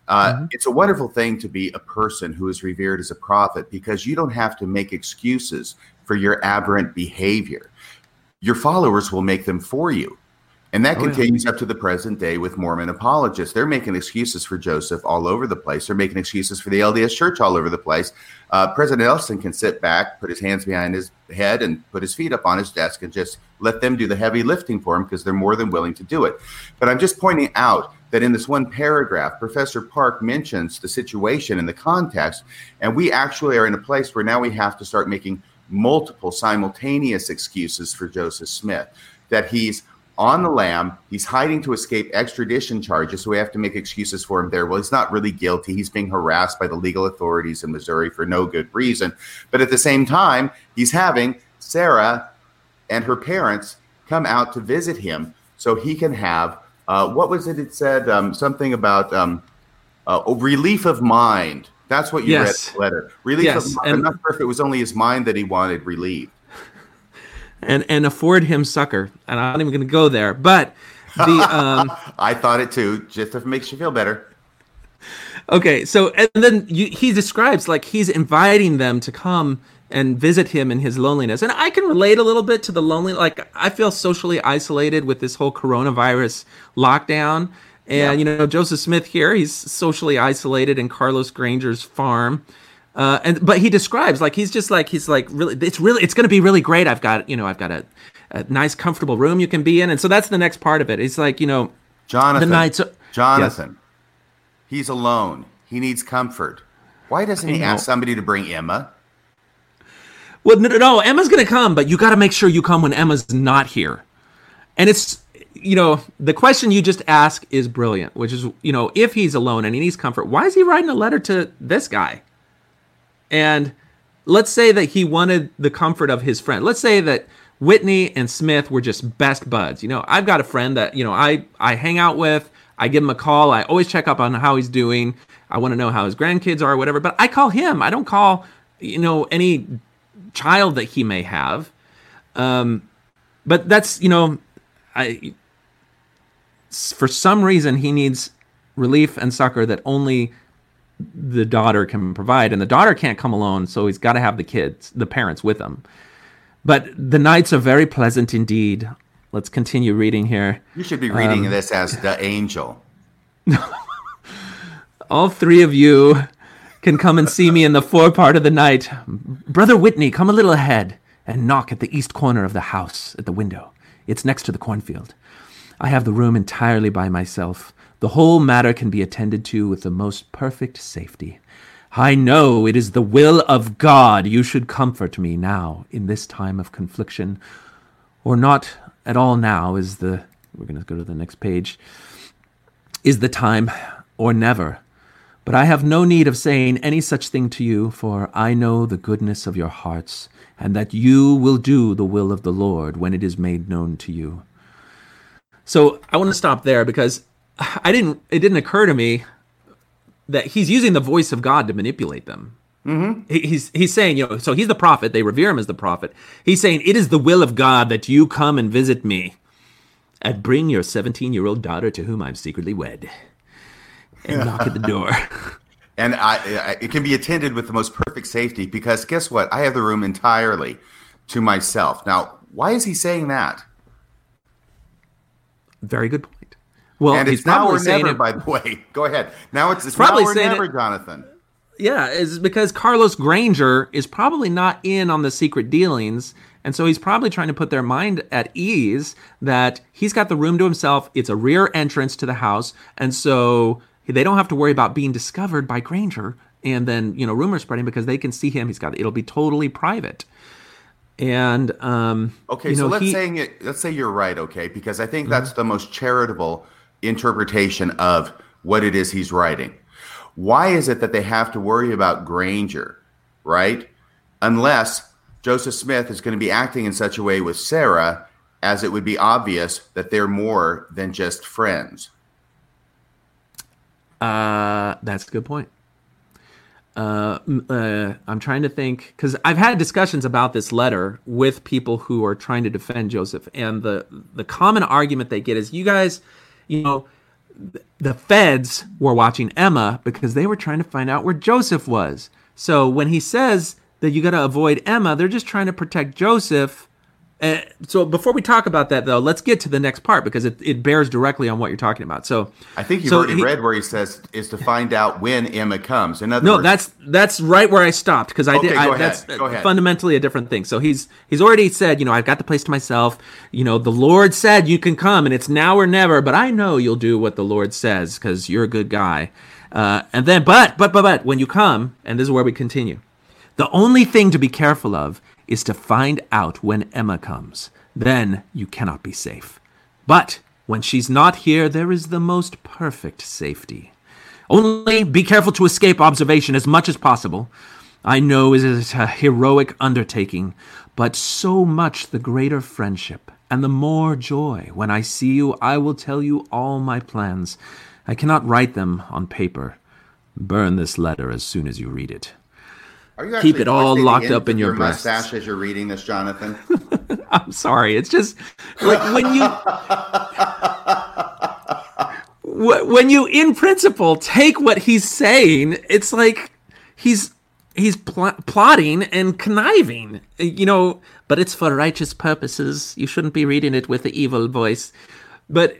Uh, mm-hmm. It's a wonderful thing to be a person who is revered as a prophet because you don't have to make excuses for your aberrant behavior your followers will make them for you. And that oh, continues yeah. up to the present day with Mormon apologists. They're making excuses for Joseph all over the place. They're making excuses for the LDS Church all over the place. Uh, President Nelson can sit back, put his hands behind his head, and put his feet up on his desk and just let them do the heavy lifting for him because they're more than willing to do it. But I'm just pointing out that in this one paragraph, Professor Park mentions the situation and the context, and we actually are in a place where now we have to start making multiple simultaneous excuses for Joseph Smith that he's on the lam, he's hiding to escape extradition charges, so we have to make excuses for him there. Well, he's not really guilty. He's being harassed by the legal authorities in Missouri for no good reason. But at the same time, he's having Sarah and her parents come out to visit him so he can have uh, what was it? It said um, something about um, uh, relief of mind that's what you yes. read in the letter. Relief yes. of mind. I'm not sure if it was only his mind that he wanted relieved. And and afford him succor. And I'm not even going to go there. But the um, I thought it too, just if it makes you feel better. Okay, so and then you, he describes like he's inviting them to come and visit him in his loneliness. And I can relate a little bit to the lonely. Like I feel socially isolated with this whole coronavirus lockdown and yeah. you know, Joseph Smith here, he's socially isolated in Carlos Granger's farm. Uh, and but he describes like he's just like he's like really it's really it's going to be really great. I've got you know I've got a, a, nice comfortable room you can be in, and so that's the next part of it. It's like you know, Jonathan, the nights. Jonathan, yes. he's alone. He needs comfort. Why doesn't he ask somebody to bring Emma? Well, no, no Emma's going to come, but you got to make sure you come when Emma's not here. And it's you know, the question you just asked is brilliant, which is, you know, if he's alone and he needs comfort, why is he writing a letter to this guy? And let's say that he wanted the comfort of his friend. Let's say that Whitney and Smith were just best buds. You know, I've got a friend that, you know, I, I hang out with, I give him a call, I always check up on how he's doing. I want to know how his grandkids are or whatever, but I call him. I don't call, you know, any child that he may have. Um, but that's, you know, I, for some reason he needs relief and succor that only the daughter can provide. And the daughter can't come alone so he's got to have the kids the parents with him. But the nights are very pleasant indeed. Let's continue reading here. You should be reading um, this as the angel. All three of you can come and see me in the forepart of the night. Brother whitney come a little ahead and knock at the east corner of the house at the window. It's next to the cornfield i have the room entirely by myself the whole matter can be attended to with the most perfect safety. I know it is the will of God you should comfort me now in this time of confliction, or not at all now is the. We're going to go to the next page. Is the time, or never. But I have no need of saying any such thing to you, for I know the goodness of your hearts, and that you will do the will of the Lord when it is made known to you. So I want to stop there because I didn't. It didn't occur to me that he's using the voice of God to manipulate them. Mm-hmm. He, he's he's saying, you know, so he's the prophet. They revere him as the prophet. He's saying, "It is the will of God that you come and visit me, and bring your seventeen-year-old daughter to whom I'm secretly wed, and knock at the door." And I, I, it can be attended with the most perfect safety because guess what? I have the room entirely to myself. Now, why is he saying that? Very good point. Well, and it's now or never, it, by the way. Go ahead. Now it's, it's probably now or never, it, Jonathan. Yeah, is because Carlos Granger is probably not in on the secret dealings. And so he's probably trying to put their mind at ease that he's got the room to himself. It's a rear entrance to the house. And so they don't have to worry about being discovered by Granger and then, you know, rumor spreading because they can see him. He's got, it'll be totally private. And, um, okay, you know, so let's he, say, it, let's say you're right. Okay. Because I think that's mm-hmm. the most charitable interpretation of what it is he's writing. Why is it that they have to worry about Granger, right? Unless Joseph Smith is going to be acting in such a way with Sarah as it would be obvious that they're more than just friends. Uh, that's a good point. Uh, uh, I'm trying to think because I've had discussions about this letter with people who are trying to defend Joseph, and the the common argument they get is, "You guys, you know, the feds were watching Emma because they were trying to find out where Joseph was. So when he says that you got to avoid Emma, they're just trying to protect Joseph uh, so before we talk about that, though, let's get to the next part because it, it bears directly on what you're talking about. So I think you've so already he, read where he says is to find out when Emma comes. In other no, words, that's that's right where I stopped because I okay, did. I, that's fundamentally a different thing. So he's he's already said, you know, I've got the place to myself. You know, the Lord said you can come, and it's now or never. But I know you'll do what the Lord says because you're a good guy. Uh, and then, but but but but when you come, and this is where we continue. The only thing to be careful of is to find out when Emma comes. Then you cannot be safe. But when she's not here, there is the most perfect safety. Only be careful to escape observation as much as possible. I know it is a heroic undertaking, but so much the greater friendship and the more joy. When I see you, I will tell you all my plans. I cannot write them on paper. Burn this letter as soon as you read it. Are you keep it all locked up in your, your mustache as you're reading this, Jonathan? I'm sorry. It's just like when you when you in principle take what he's saying, it's like he's he's pl- plotting and conniving. You know, but it's for righteous purposes. You shouldn't be reading it with the evil voice. But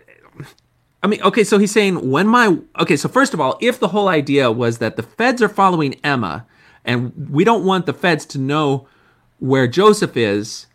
I mean, okay, so he's saying when my okay, so first of all, if the whole idea was that the feds are following Emma and we don't want the feds to know where Joseph is,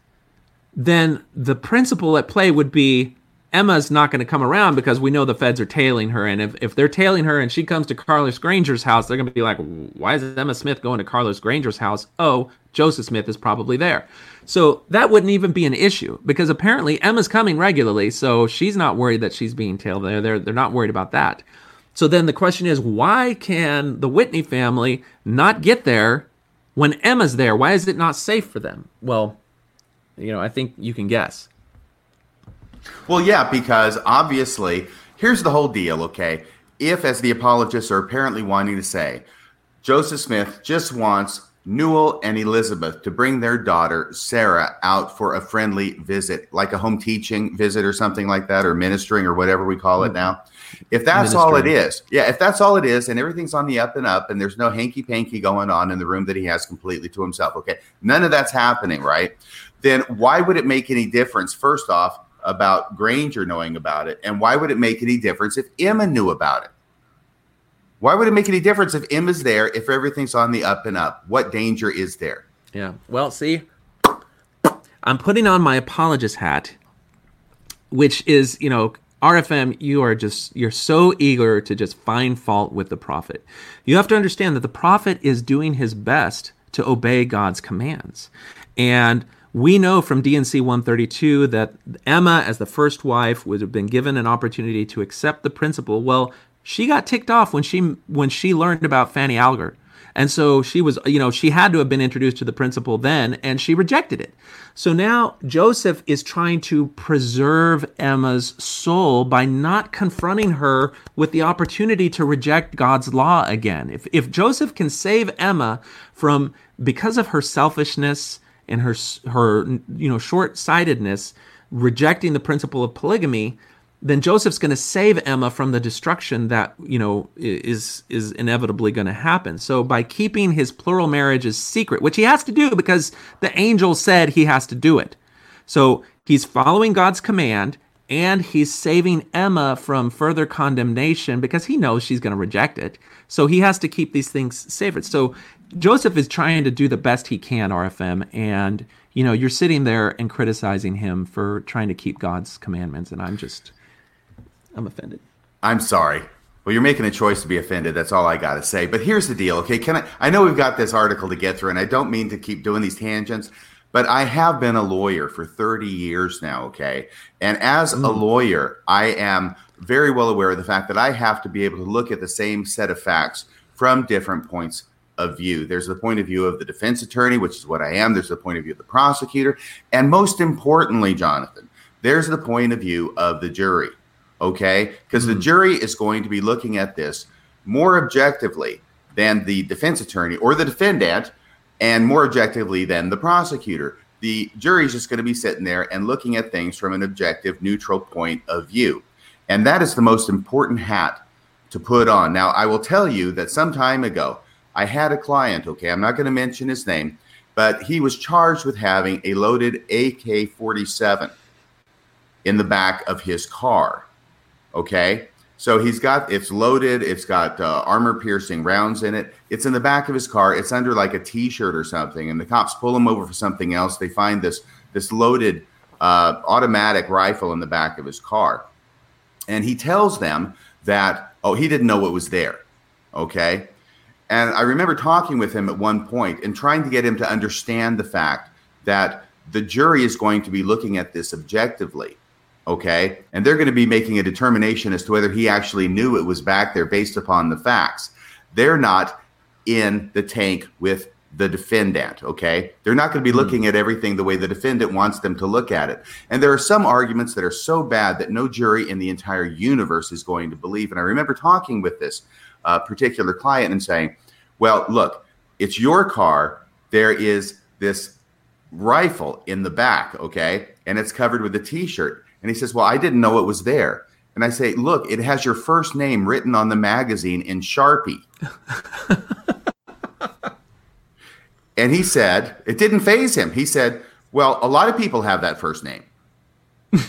then the principle at play would be Emma's not going to come around because we know the feds are tailing her. And if, if they're tailing her and she comes to Carlos Granger's house, they're going to be like, why is Emma Smith going to Carlos Granger's house? Oh, Joseph Smith is probably there. So that wouldn't even be an issue because apparently Emma's coming regularly. So she's not worried that she's being tailed there. They're, they're not worried about that. So then the question is, why can the Whitney family not get there When Emma's there, why is it not safe for them? Well, you know, I think you can guess. Well, yeah, because obviously, here's the whole deal, okay? If, as the apologists are apparently wanting to say, Joseph Smith just wants Newell and Elizabeth to bring their daughter, Sarah, out for a friendly visit, like a home teaching visit or something like that, or ministering or whatever we call it hmm. now. If that's all it is, yeah, if that's all it is, and everything's on the up and up, and there's no hanky panky going on in the room that he has completely to himself, okay, none of that's happening, right? Then why would it make any difference, first off, about Granger knowing about it? And why would it make any difference if Emma knew about it? Why would it make any difference if Emma's there if everything's on the up and up? What danger is there? Yeah. Well, see, I'm putting on my apologist hat, which is, you know, RFM, you are just, you're so eager to just find fault with the prophet. You have to understand that the prophet is doing his best to obey God's commands. And we know from D&C 132 that Emma, as the first wife, would have been given an opportunity to accept the principle. Well, she got ticked off when she when she learned about Fanny Alger. And so she was, you know, she had to have been introduced to the principle then, and she rejected it. So now Joseph is trying to preserve Emma's soul by not confronting her with the opportunity to reject God's law again. If, if Joseph can save Emma from, because of her selfishness and her, her you know, short sightedness, rejecting the principle of polygamy, then Joseph's going to save Emma from the destruction that you know is is inevitably going to happen. So by keeping his plural marriages secret, which he has to do because the angel said he has to do it. So he's following God's command and he's saving Emma from further condemnation because he knows she's going to reject it. So he has to keep these things sacred. So Joseph is trying to do the best he can, RFM, and you know, you're sitting there and criticizing him for trying to keep God's commandments and I'm just I'm offended. I'm sorry. Well, you're making a choice to be offended. That's all I got to say. But here's the deal, okay? Can I? I know we've got this article to get through, and I don't mean to keep doing these tangents, but I have been a lawyer for 30 years now, okay? And as mm. a lawyer, I am very well aware of the fact that I have to be able to look at the same set of facts from different points of view. There's the point of view of the defense attorney, which is what I am. There's the point of view of the prosecutor. And most importantly, Jonathan, there's the point of view of the jury okay? Because mm-hmm. the jury is going to be looking at this more objectively than the defense attorney or the defendant, and more objectively than the prosecutor. The jury is just going to be sitting there and looking at things from an objective, neutral point of view. And that is the most important hat to put on. Now, I will tell you that some time ago, I had a client, okay, I'm not going to mention his name, but he was charged with having a loaded AK 47 in the back of his car. Okay. So he's got it's loaded. It's got uh, armor piercing rounds in it. It's in the back of his car. It's under like a T-shirt or something. And the cops pull him over for something else. They find this this loaded uh, automatic rifle in the back of his car, and he tells them that oh he didn't know it was there. Okay. And I remember talking with him at one point and trying to get him to understand the fact that the jury is going to be looking at this objectively okay? And they're going to be making a determination as to whether he actually knew it was back there based upon the facts. They're not in the tank with the defendant, okay? They're not going to be hmm. looking at everything the way the defendant wants them to look at it. And there are some arguments that are so bad that no jury in the entire universe is going to believe. And I remember talking with this uh, particular client and saying, well, look, it's your car. There is this rifle in the back, okay? And it's covered with a t shirt. And he says, Well, I didn't know it was there. And I say, Look, it has your first name written on the magazine in Sharpie. and he said, It didn't faze him. He said, Well, a lot of people have that first name.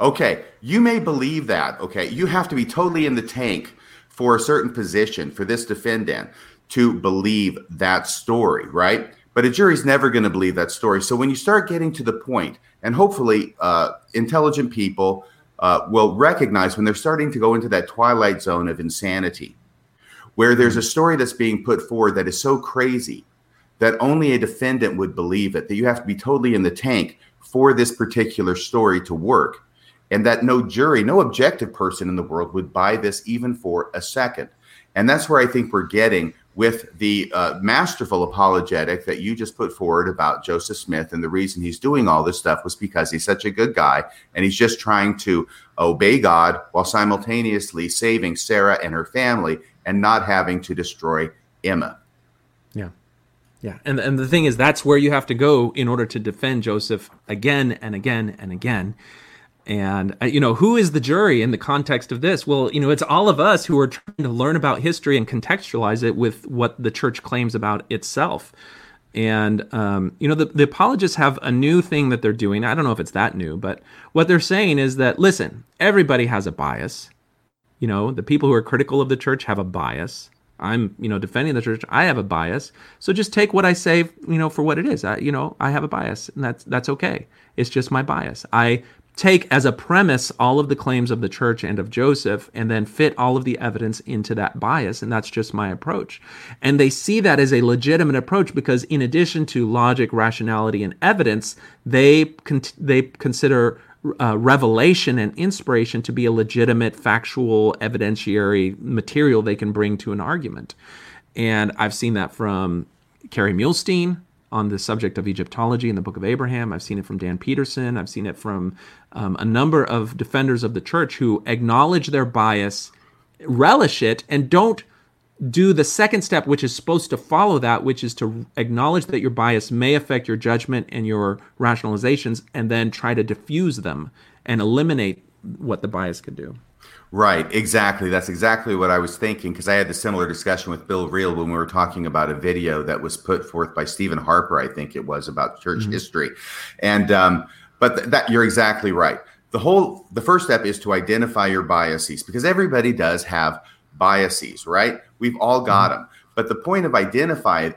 okay, you may believe that. Okay, you have to be totally in the tank for a certain position for this defendant to believe that story, right? But a jury's never going to believe that story. So when you start getting to the point, and hopefully uh, intelligent people uh, will recognize when they're starting to go into that twilight zone of insanity, where there's a story that's being put forward that is so crazy that only a defendant would believe it, that you have to be totally in the tank for this particular story to work, and that no jury, no objective person in the world would buy this even for a second. And that's where I think we're getting with the uh, masterful apologetic that you just put forward about Joseph Smith. And the reason he's doing all this stuff was because he's such a good guy and he's just trying to obey God while simultaneously saving Sarah and her family and not having to destroy Emma. Yeah. Yeah. And, and the thing is, that's where you have to go in order to defend Joseph again and again and again. And, uh, you know, who is the jury in the context of this? Well, you know, it's all of us who are trying to learn about history and contextualize it with what the church claims about itself. And, um, you know, the, the apologists have a new thing that they're doing. I don't know if it's that new, but what they're saying is that, listen, everybody has a bias. You know, the people who are critical of the church have a bias. I'm, you know, defending the church. I have a bias. So just take what I say, you know, for what it is. I, you know, I have a bias, and that's that's okay. It's just my bias. I take as a premise all of the claims of the church and of Joseph and then fit all of the evidence into that bias. And that's just my approach. And they see that as a legitimate approach because, in addition to logic, rationality, and evidence, they, con- they consider uh, revelation and inspiration to be a legitimate, factual, evidentiary material they can bring to an argument. And I've seen that from Kerry Muhlestein, on the subject of Egyptology in the Book of Abraham. I've seen it from Dan Peterson. I've seen it from um, a number of defenders of the church who acknowledge their bias, relish it, and don't do the second step, which is supposed to follow that, which is to acknowledge that your bias may affect your judgment and your rationalizations, and then try to diffuse them and eliminate what the bias could do. Right, exactly. That's exactly what I was thinking because I had the similar discussion with Bill Reel when we were talking about a video that was put forth by Steven Harper, I think it was about church mm-hmm. history, and um, but th- that you're exactly right. The whole the first step is to identify your biases because everybody does have biases, right? We've all got mm-hmm. them, but the point of identifying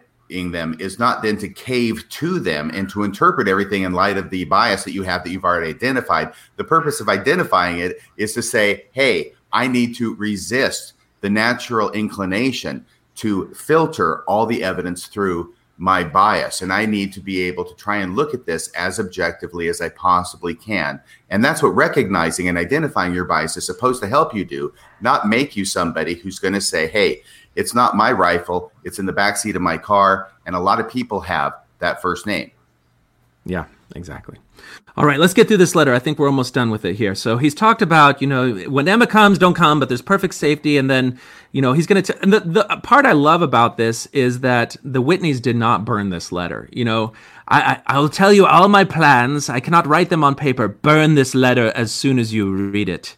them is not then to cave to them and to interpret everything in light of the bias that you have that you've already identified. The purpose of identifying it is to say, hey, I need to resist the natural inclination to filter all the evidence through my bias. And I need to be able to try and look at this as objectively as I possibly can. And that's what recognizing and identifying your bias is supposed to help you do, not make you somebody who's going to say, hey, it's not my rifle. It's in the backseat of my car. And a lot of people have that first name. Yeah, exactly. All right, let's get through this letter. I think we're almost done with it here. So he's talked about, you know, when Emma comes, don't come, but there's perfect safety. And then, you know, he's going to, and the, the part I love about this is that the Whitneys did not burn this letter. You know, I, I, will tell you all my plans. I cannot write them on paper. Burn this letter as soon as you read it.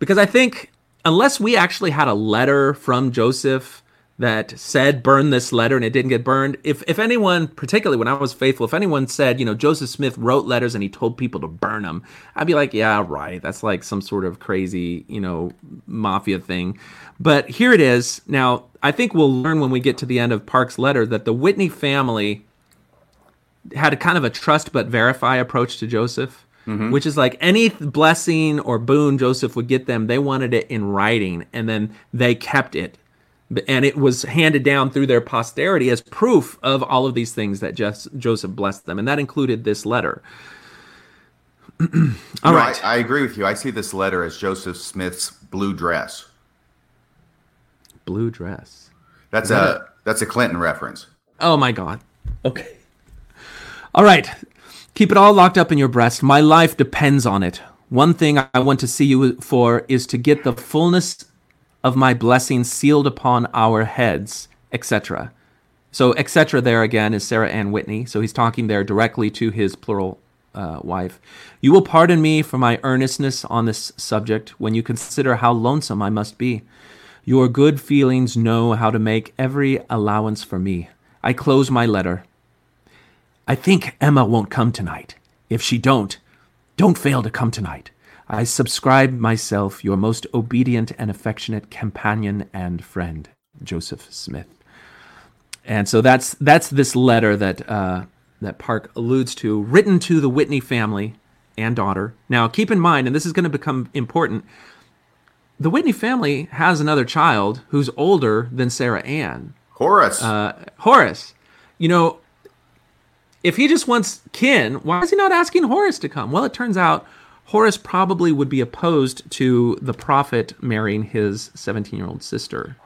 Because I think unless we actually had a letter from Joseph that said burn this letter and it didn't get burned. If if anyone particularly when i was faithful if anyone said you know joseph smith wrote letters and he told people to burn them i'd be like yeah right. That's like some sort of crazy you know mafia thing. But here it is. Now i think we'll learn when we get to the end of park's letter that the whitney family had a kind of a trust but verify approach to joseph mm-hmm. which is like any blessing or boon Joseph would get them, they wanted it in writing, and then they kept it. And it was handed down through their posterity as proof of all of these things that Joseph blessed them. And that included this letter. all no, right, I, I agree with you. I see this letter as Joseph Smith's blue dress. Blue dress. That's a that that's a Clinton reference. Oh my God. Okay. All right. Keep it all locked up in your breast. My life depends on it. One thing I want to see you for is to get the fullness of my blessing sealed upon our heads, etc. So, etc. there again is Sarah Ann Whitney. So he's talking there directly to his plural uh, wife. You will pardon me for my earnestness on this subject when you consider how lonesome I must be. Your good feelings know how to make every allowance for me. I close my letter. I think Emma won't come tonight. If she don't, don't fail to come tonight. I subscribe myself your most obedient and affectionate companion and friend, Joseph Smith. And so that's that's this letter that uh, that Park alludes to, written to the Whitney family and daughter. Now, keep in mind, and this is going to become important. The Whitney family has another child who's older than Sarah Ann. Horace. Uh, Horace. You know, if he just wants kin, why is he not asking Horace to come? Well, it turns out Horace probably would be opposed to the prophet marrying his 17 year old sister.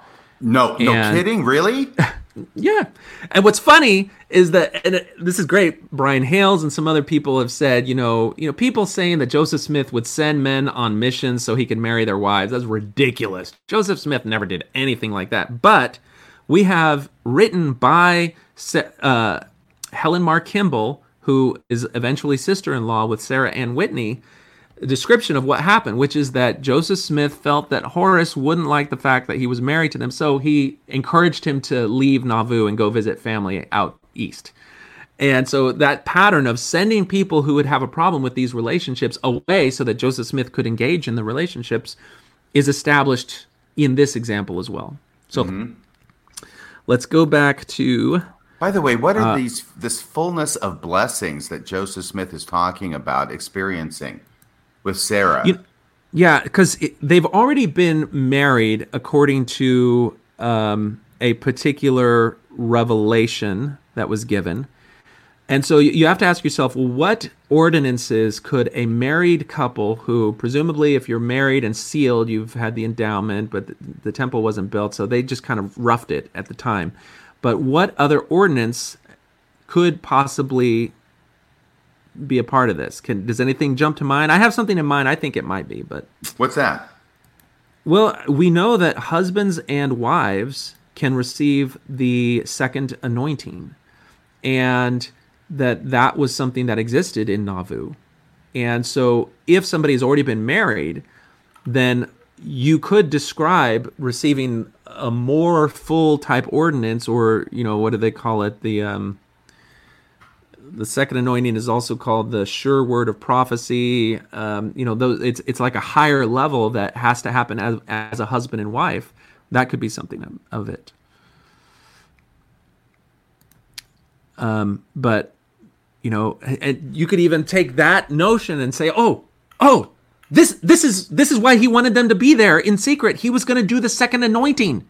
No, no kidding, really? yeah. And what's funny is that and it, this is great. Brian Hales and some other people have said, you know, you know, people saying that Joseph Smith would send men on missions so he could marry their wives. That's ridiculous. Joseph Smith never did anything like that. But we have written by uh, Helen Mar Kimball, who is eventually sister-in-law with Sarah Ann Whitney description of what happened, which is that Joseph Smith felt that Horace wouldn't like the fact that he was married to them, so he encouraged him to leave Nauvoo and go visit family out east. And so that pattern of sending people who would have a problem with these relationships away so that Joseph Smith could engage in the relationships is established in this example as well. So mm-hmm. let's go back to by the way, what are uh, these this fullness of blessings that Joseph Smith is talking about experiencing? with Sarah. You, yeah, because they've already been married according to um, a particular revelation that was given. And so you have to ask yourself, what ordinances could a married couple who, presumably, if you're married and sealed, you've had the endowment, but the temple wasn't built, so they just kind of roughed it at the time. But what other ordinance could possibly be a part of this? Can does anything jump to mind? I have something in mind. I think it might be, but what's that? Well, we know that husbands and wives can receive the second anointing, and that that was something that existed in Nauvoo. And so, if somebody has already been married, then you could describe receiving a more full type ordinance, or you know, what do they call it? The um, the second anointing is also called the sure word of prophecy. Um, you know, those it's it's like a higher level that has to happen as as a husband and wife. That could be something of, of it. Um, but you know, and you could even take that notion and say, oh, oh, this this is this is why he wanted them to be there in secret. He was going to do the second anointing.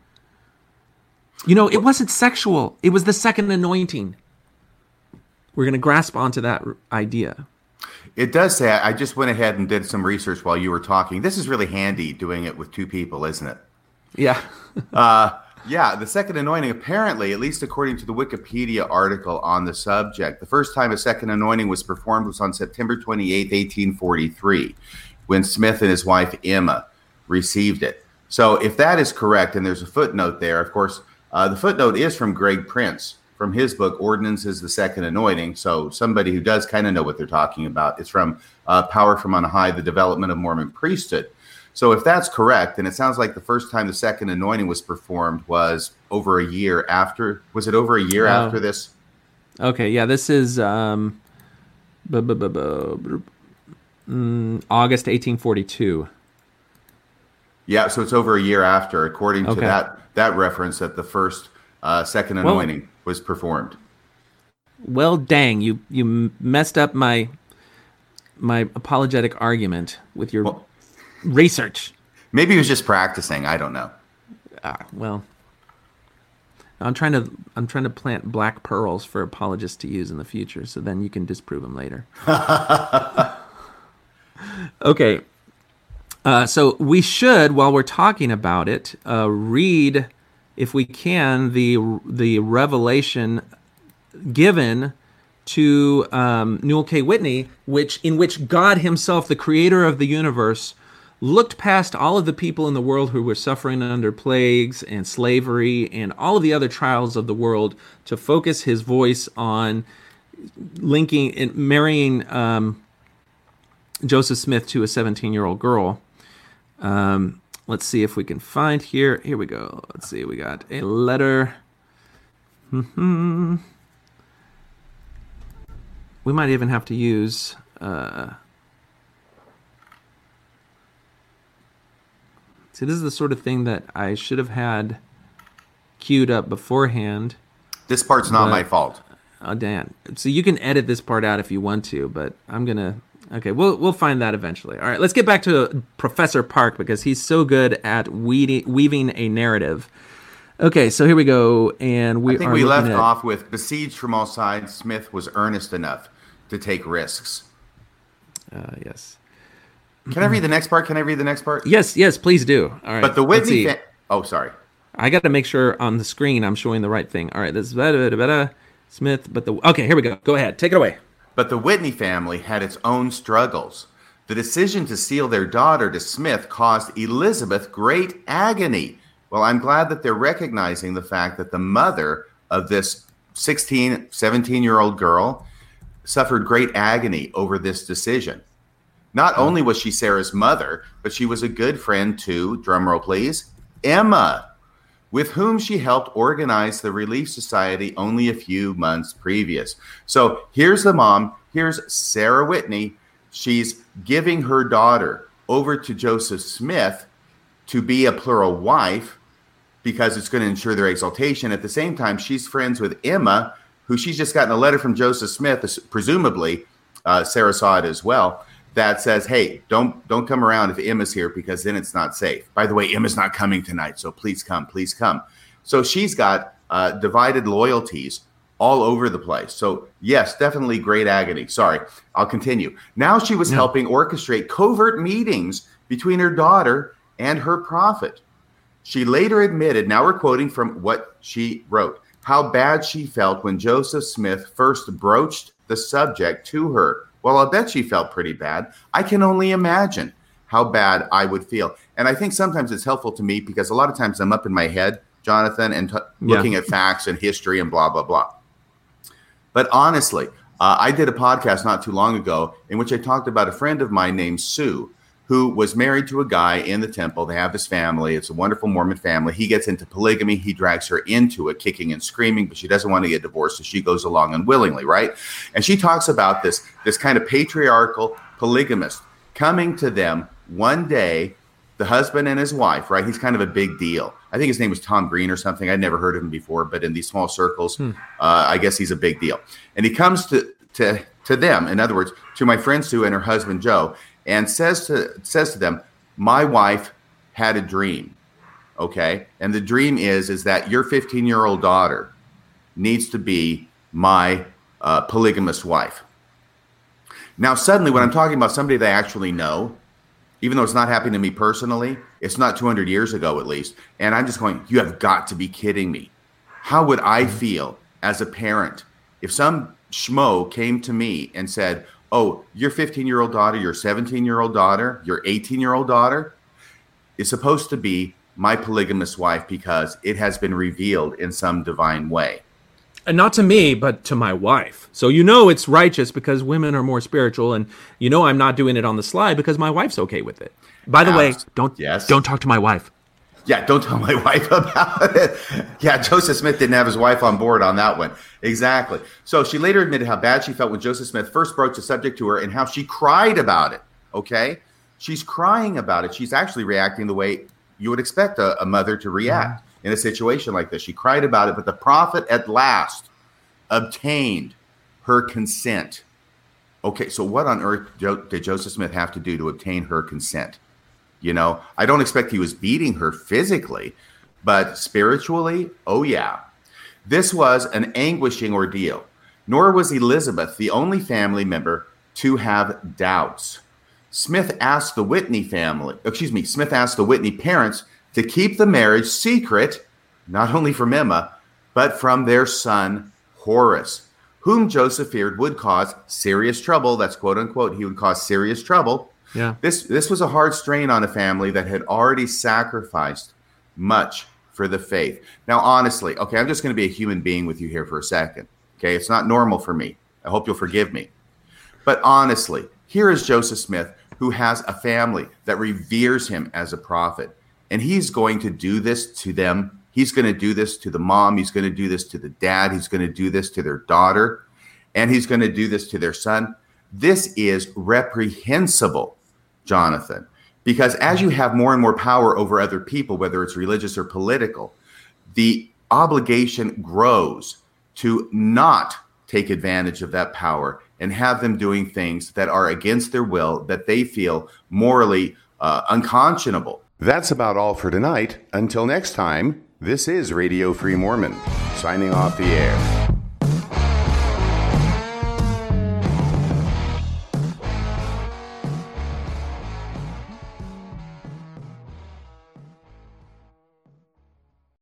You know, it wasn't sexual. It was the second anointing we're going to grasp onto that idea. It does say, I just went ahead and did some research while you were talking. This is really handy doing it with two people, isn't it? Yeah. uh, yeah, the second anointing, apparently, at least according to the Wikipedia article on the subject, the first time a second anointing was performed was on September 28, 1843, when Smith and his wife Emma received it. So, if that is correct, and there's a footnote there, of course, uh, the footnote is from Greg Prince, from his book, Ordinance is the Second Anointing. So, somebody who does kind of know what they're talking about. It's from uh, Power from on High, The Development of Mormon Priesthood. So, if that's correct, and it sounds like the first time the second anointing was performed was over a year after, was it over a year after this? Okay, yeah, this is um, mm, August 1842. Yeah, so it's over a year after, according to okay. that that reference that the first uh, second anointing well, was performed. Well, dang, you you messed up my my apologetic argument with your well, research. Maybe he was just practicing. I don't know. Ah, well, I'm trying to I'm trying to plant black pearls for apologists to use in the future, so then you can disprove them later. okay. Uh, so we should, while we're talking about it, uh, read if we can, the the revelation given to um, Newel K. Whitney, which in which God Himself, the Creator of the universe, looked past all of the people in the world who were suffering under plagues and slavery and all of the other trials of the world to focus His voice on linking and marrying um, Joseph Smith to a 17 year old girl. Um, Let's see if we can find here. Here we go. Let's see. We got a letter. Mm-hmm. We might even have to use. Uh, see, this is the sort of thing that I should have had queued up beforehand. This part's not but, my fault. Oh, Dan. So you can edit this part out if you want to, but I'm gonna Okay, we'll we'll find that eventually. All right, let's get back to Professor Park because he's so good at weeding, weaving a narrative. Okay, so here we go, and we. I think we left at... off with besieged from all sides. Smith was earnest enough to take risks. Uh, yes. Can I read the next part? Can I read the next part? Yes, yes, please do. All right. But the Whitney. Fa- oh, sorry. I got to make sure on the screen I'm showing the right thing. All right, this is better, better, Smith, but the okay, here we go. Go ahead, take it away. But the Whitney family had its own struggles. The decision to seal their daughter to Smith caused Elizabeth great agony. Well, I'm glad that they're recognizing the fact that the mother of this 16, 17 year old girl suffered great agony over this decision. Not only was she Sarah's mother, but she was a good friend to, drumroll please, Emma, with whom she helped organize the Relief Society only a few months previous. So here's the mom, here's Sarah Whitney. She's giving her daughter over to Joseph Smith to be a plural wife because it's going to ensure their exaltation. At the same time, she's friends with Emma, who she's just gotten a letter from Joseph Smith, presumably uh, Sarah saw it as well that says, "Hey, don't don't come around if Emma's here because then it's not safe." By the way, Emma's not coming tonight, so please come, please come. So she's got uh, divided loyalties all over the place. So yes, definitely great agony. Sorry, I'll continue. Now she was helping orchestrate covert meetings between her daughter and her prophet. She later admitted, now we're quoting from what she wrote, how bad she felt when Joseph Smith first broached the subject to her. Well, I'll bet she felt pretty bad. I can only imagine how bad I would feel. And I think sometimes it's helpful to me because a lot of times I'm up in my head, Jonathan, and t- looking yeah. at facts and history and blah, blah, blah. But honestly, uh, I did a podcast not too long ago in which I talked about a friend of mine named Sue who was married to a guy in the temple. They have this family. It's a wonderful Mormon family. He gets into polygamy. He drags her into it, kicking and screaming, but she doesn't want to get divorced, so she goes along unwillingly, right? And she talks about this this kind of patriarchal polygamist coming to them one day, the husband and his wife, right? He's kind of a big deal. I think his name was Tom Green or something. I'd never heard of him before, but in these small circles, hmm. uh, I guess he's a big deal. And he comes to to to them, in other words, to my friend Sue and her husband Joe, and says to says to them, "My wife had a dream." Okay? And the dream is is that your 15-year-old daughter needs to be my uh, polygamous wife. Now, suddenly, when I'm talking about somebody they actually know, even though it's not happening to me personally, it's not 200 years ago at least, and I'm just going, you have got to be kidding me. How would I mm-hmm. feel as a parent if some schmo came to me and said, oh, your 15 year old daughter, your 17 year old daughter, your 18 year old daughter is supposed to be my polygamous wife because it has been revealed in some divine way. And not to me, but to my wife. So you know it's righteous because women are more spiritual, and you know I'm not doing it on the sly because my wife's okay with it. By the way, don't yes. don't talk to my wife. Yeah, don't tell my wife about it. Yeah, Joseph Smith didn't have his wife on board on that one. Exactly. So she later admitted how bad she felt when Joseph Smith first broached the subject to her and how she cried about it. Okay. She's crying about it. She's actually reacting the way you would expect a, a mother to react mm-hmm. in a situation like this. She cried about it, but the prophet at last obtained her consent. Okay, so what on earth did Joseph Smith have to do to obtain her consent? You know, I don't expect he was beating her physically, but spiritually, oh yeah. This was an anguishing ordeal. Nor was Elizabeth the only family member to have doubts. Smith asked the Whitney family, excuse me, Smith asked the Whitney parents to keep the marriage secret, not only from Emma, but from their son Horace, whom Joseph feared would cause serious trouble. That's quote unquote, he would cause serious trouble yeah. This this was a hard strain on a family that had already sacrificed much for the faith. Now, honestly, okay, I'm just going to be a human being with you here for a second. Okay, it's not normal for me. I hope you'll forgive me. But honestly, here is Joseph Smith who has a family that reveres him as a prophet. And he's going to do this to them. He's going to do this to the mom. He's going to do this to the dad. He's going to do this to their daughter. And he's going to do this to their son. This is reprehensible, Jonathan, because as you have more and more power over other people, whether it's religious or political, the obligation grows to not take advantage of that power and have them doing things that are against their will, that they feel morally uh, unconscionable. That's about all for tonight. Until next time, this is Radio Free Mormon, signing off the air.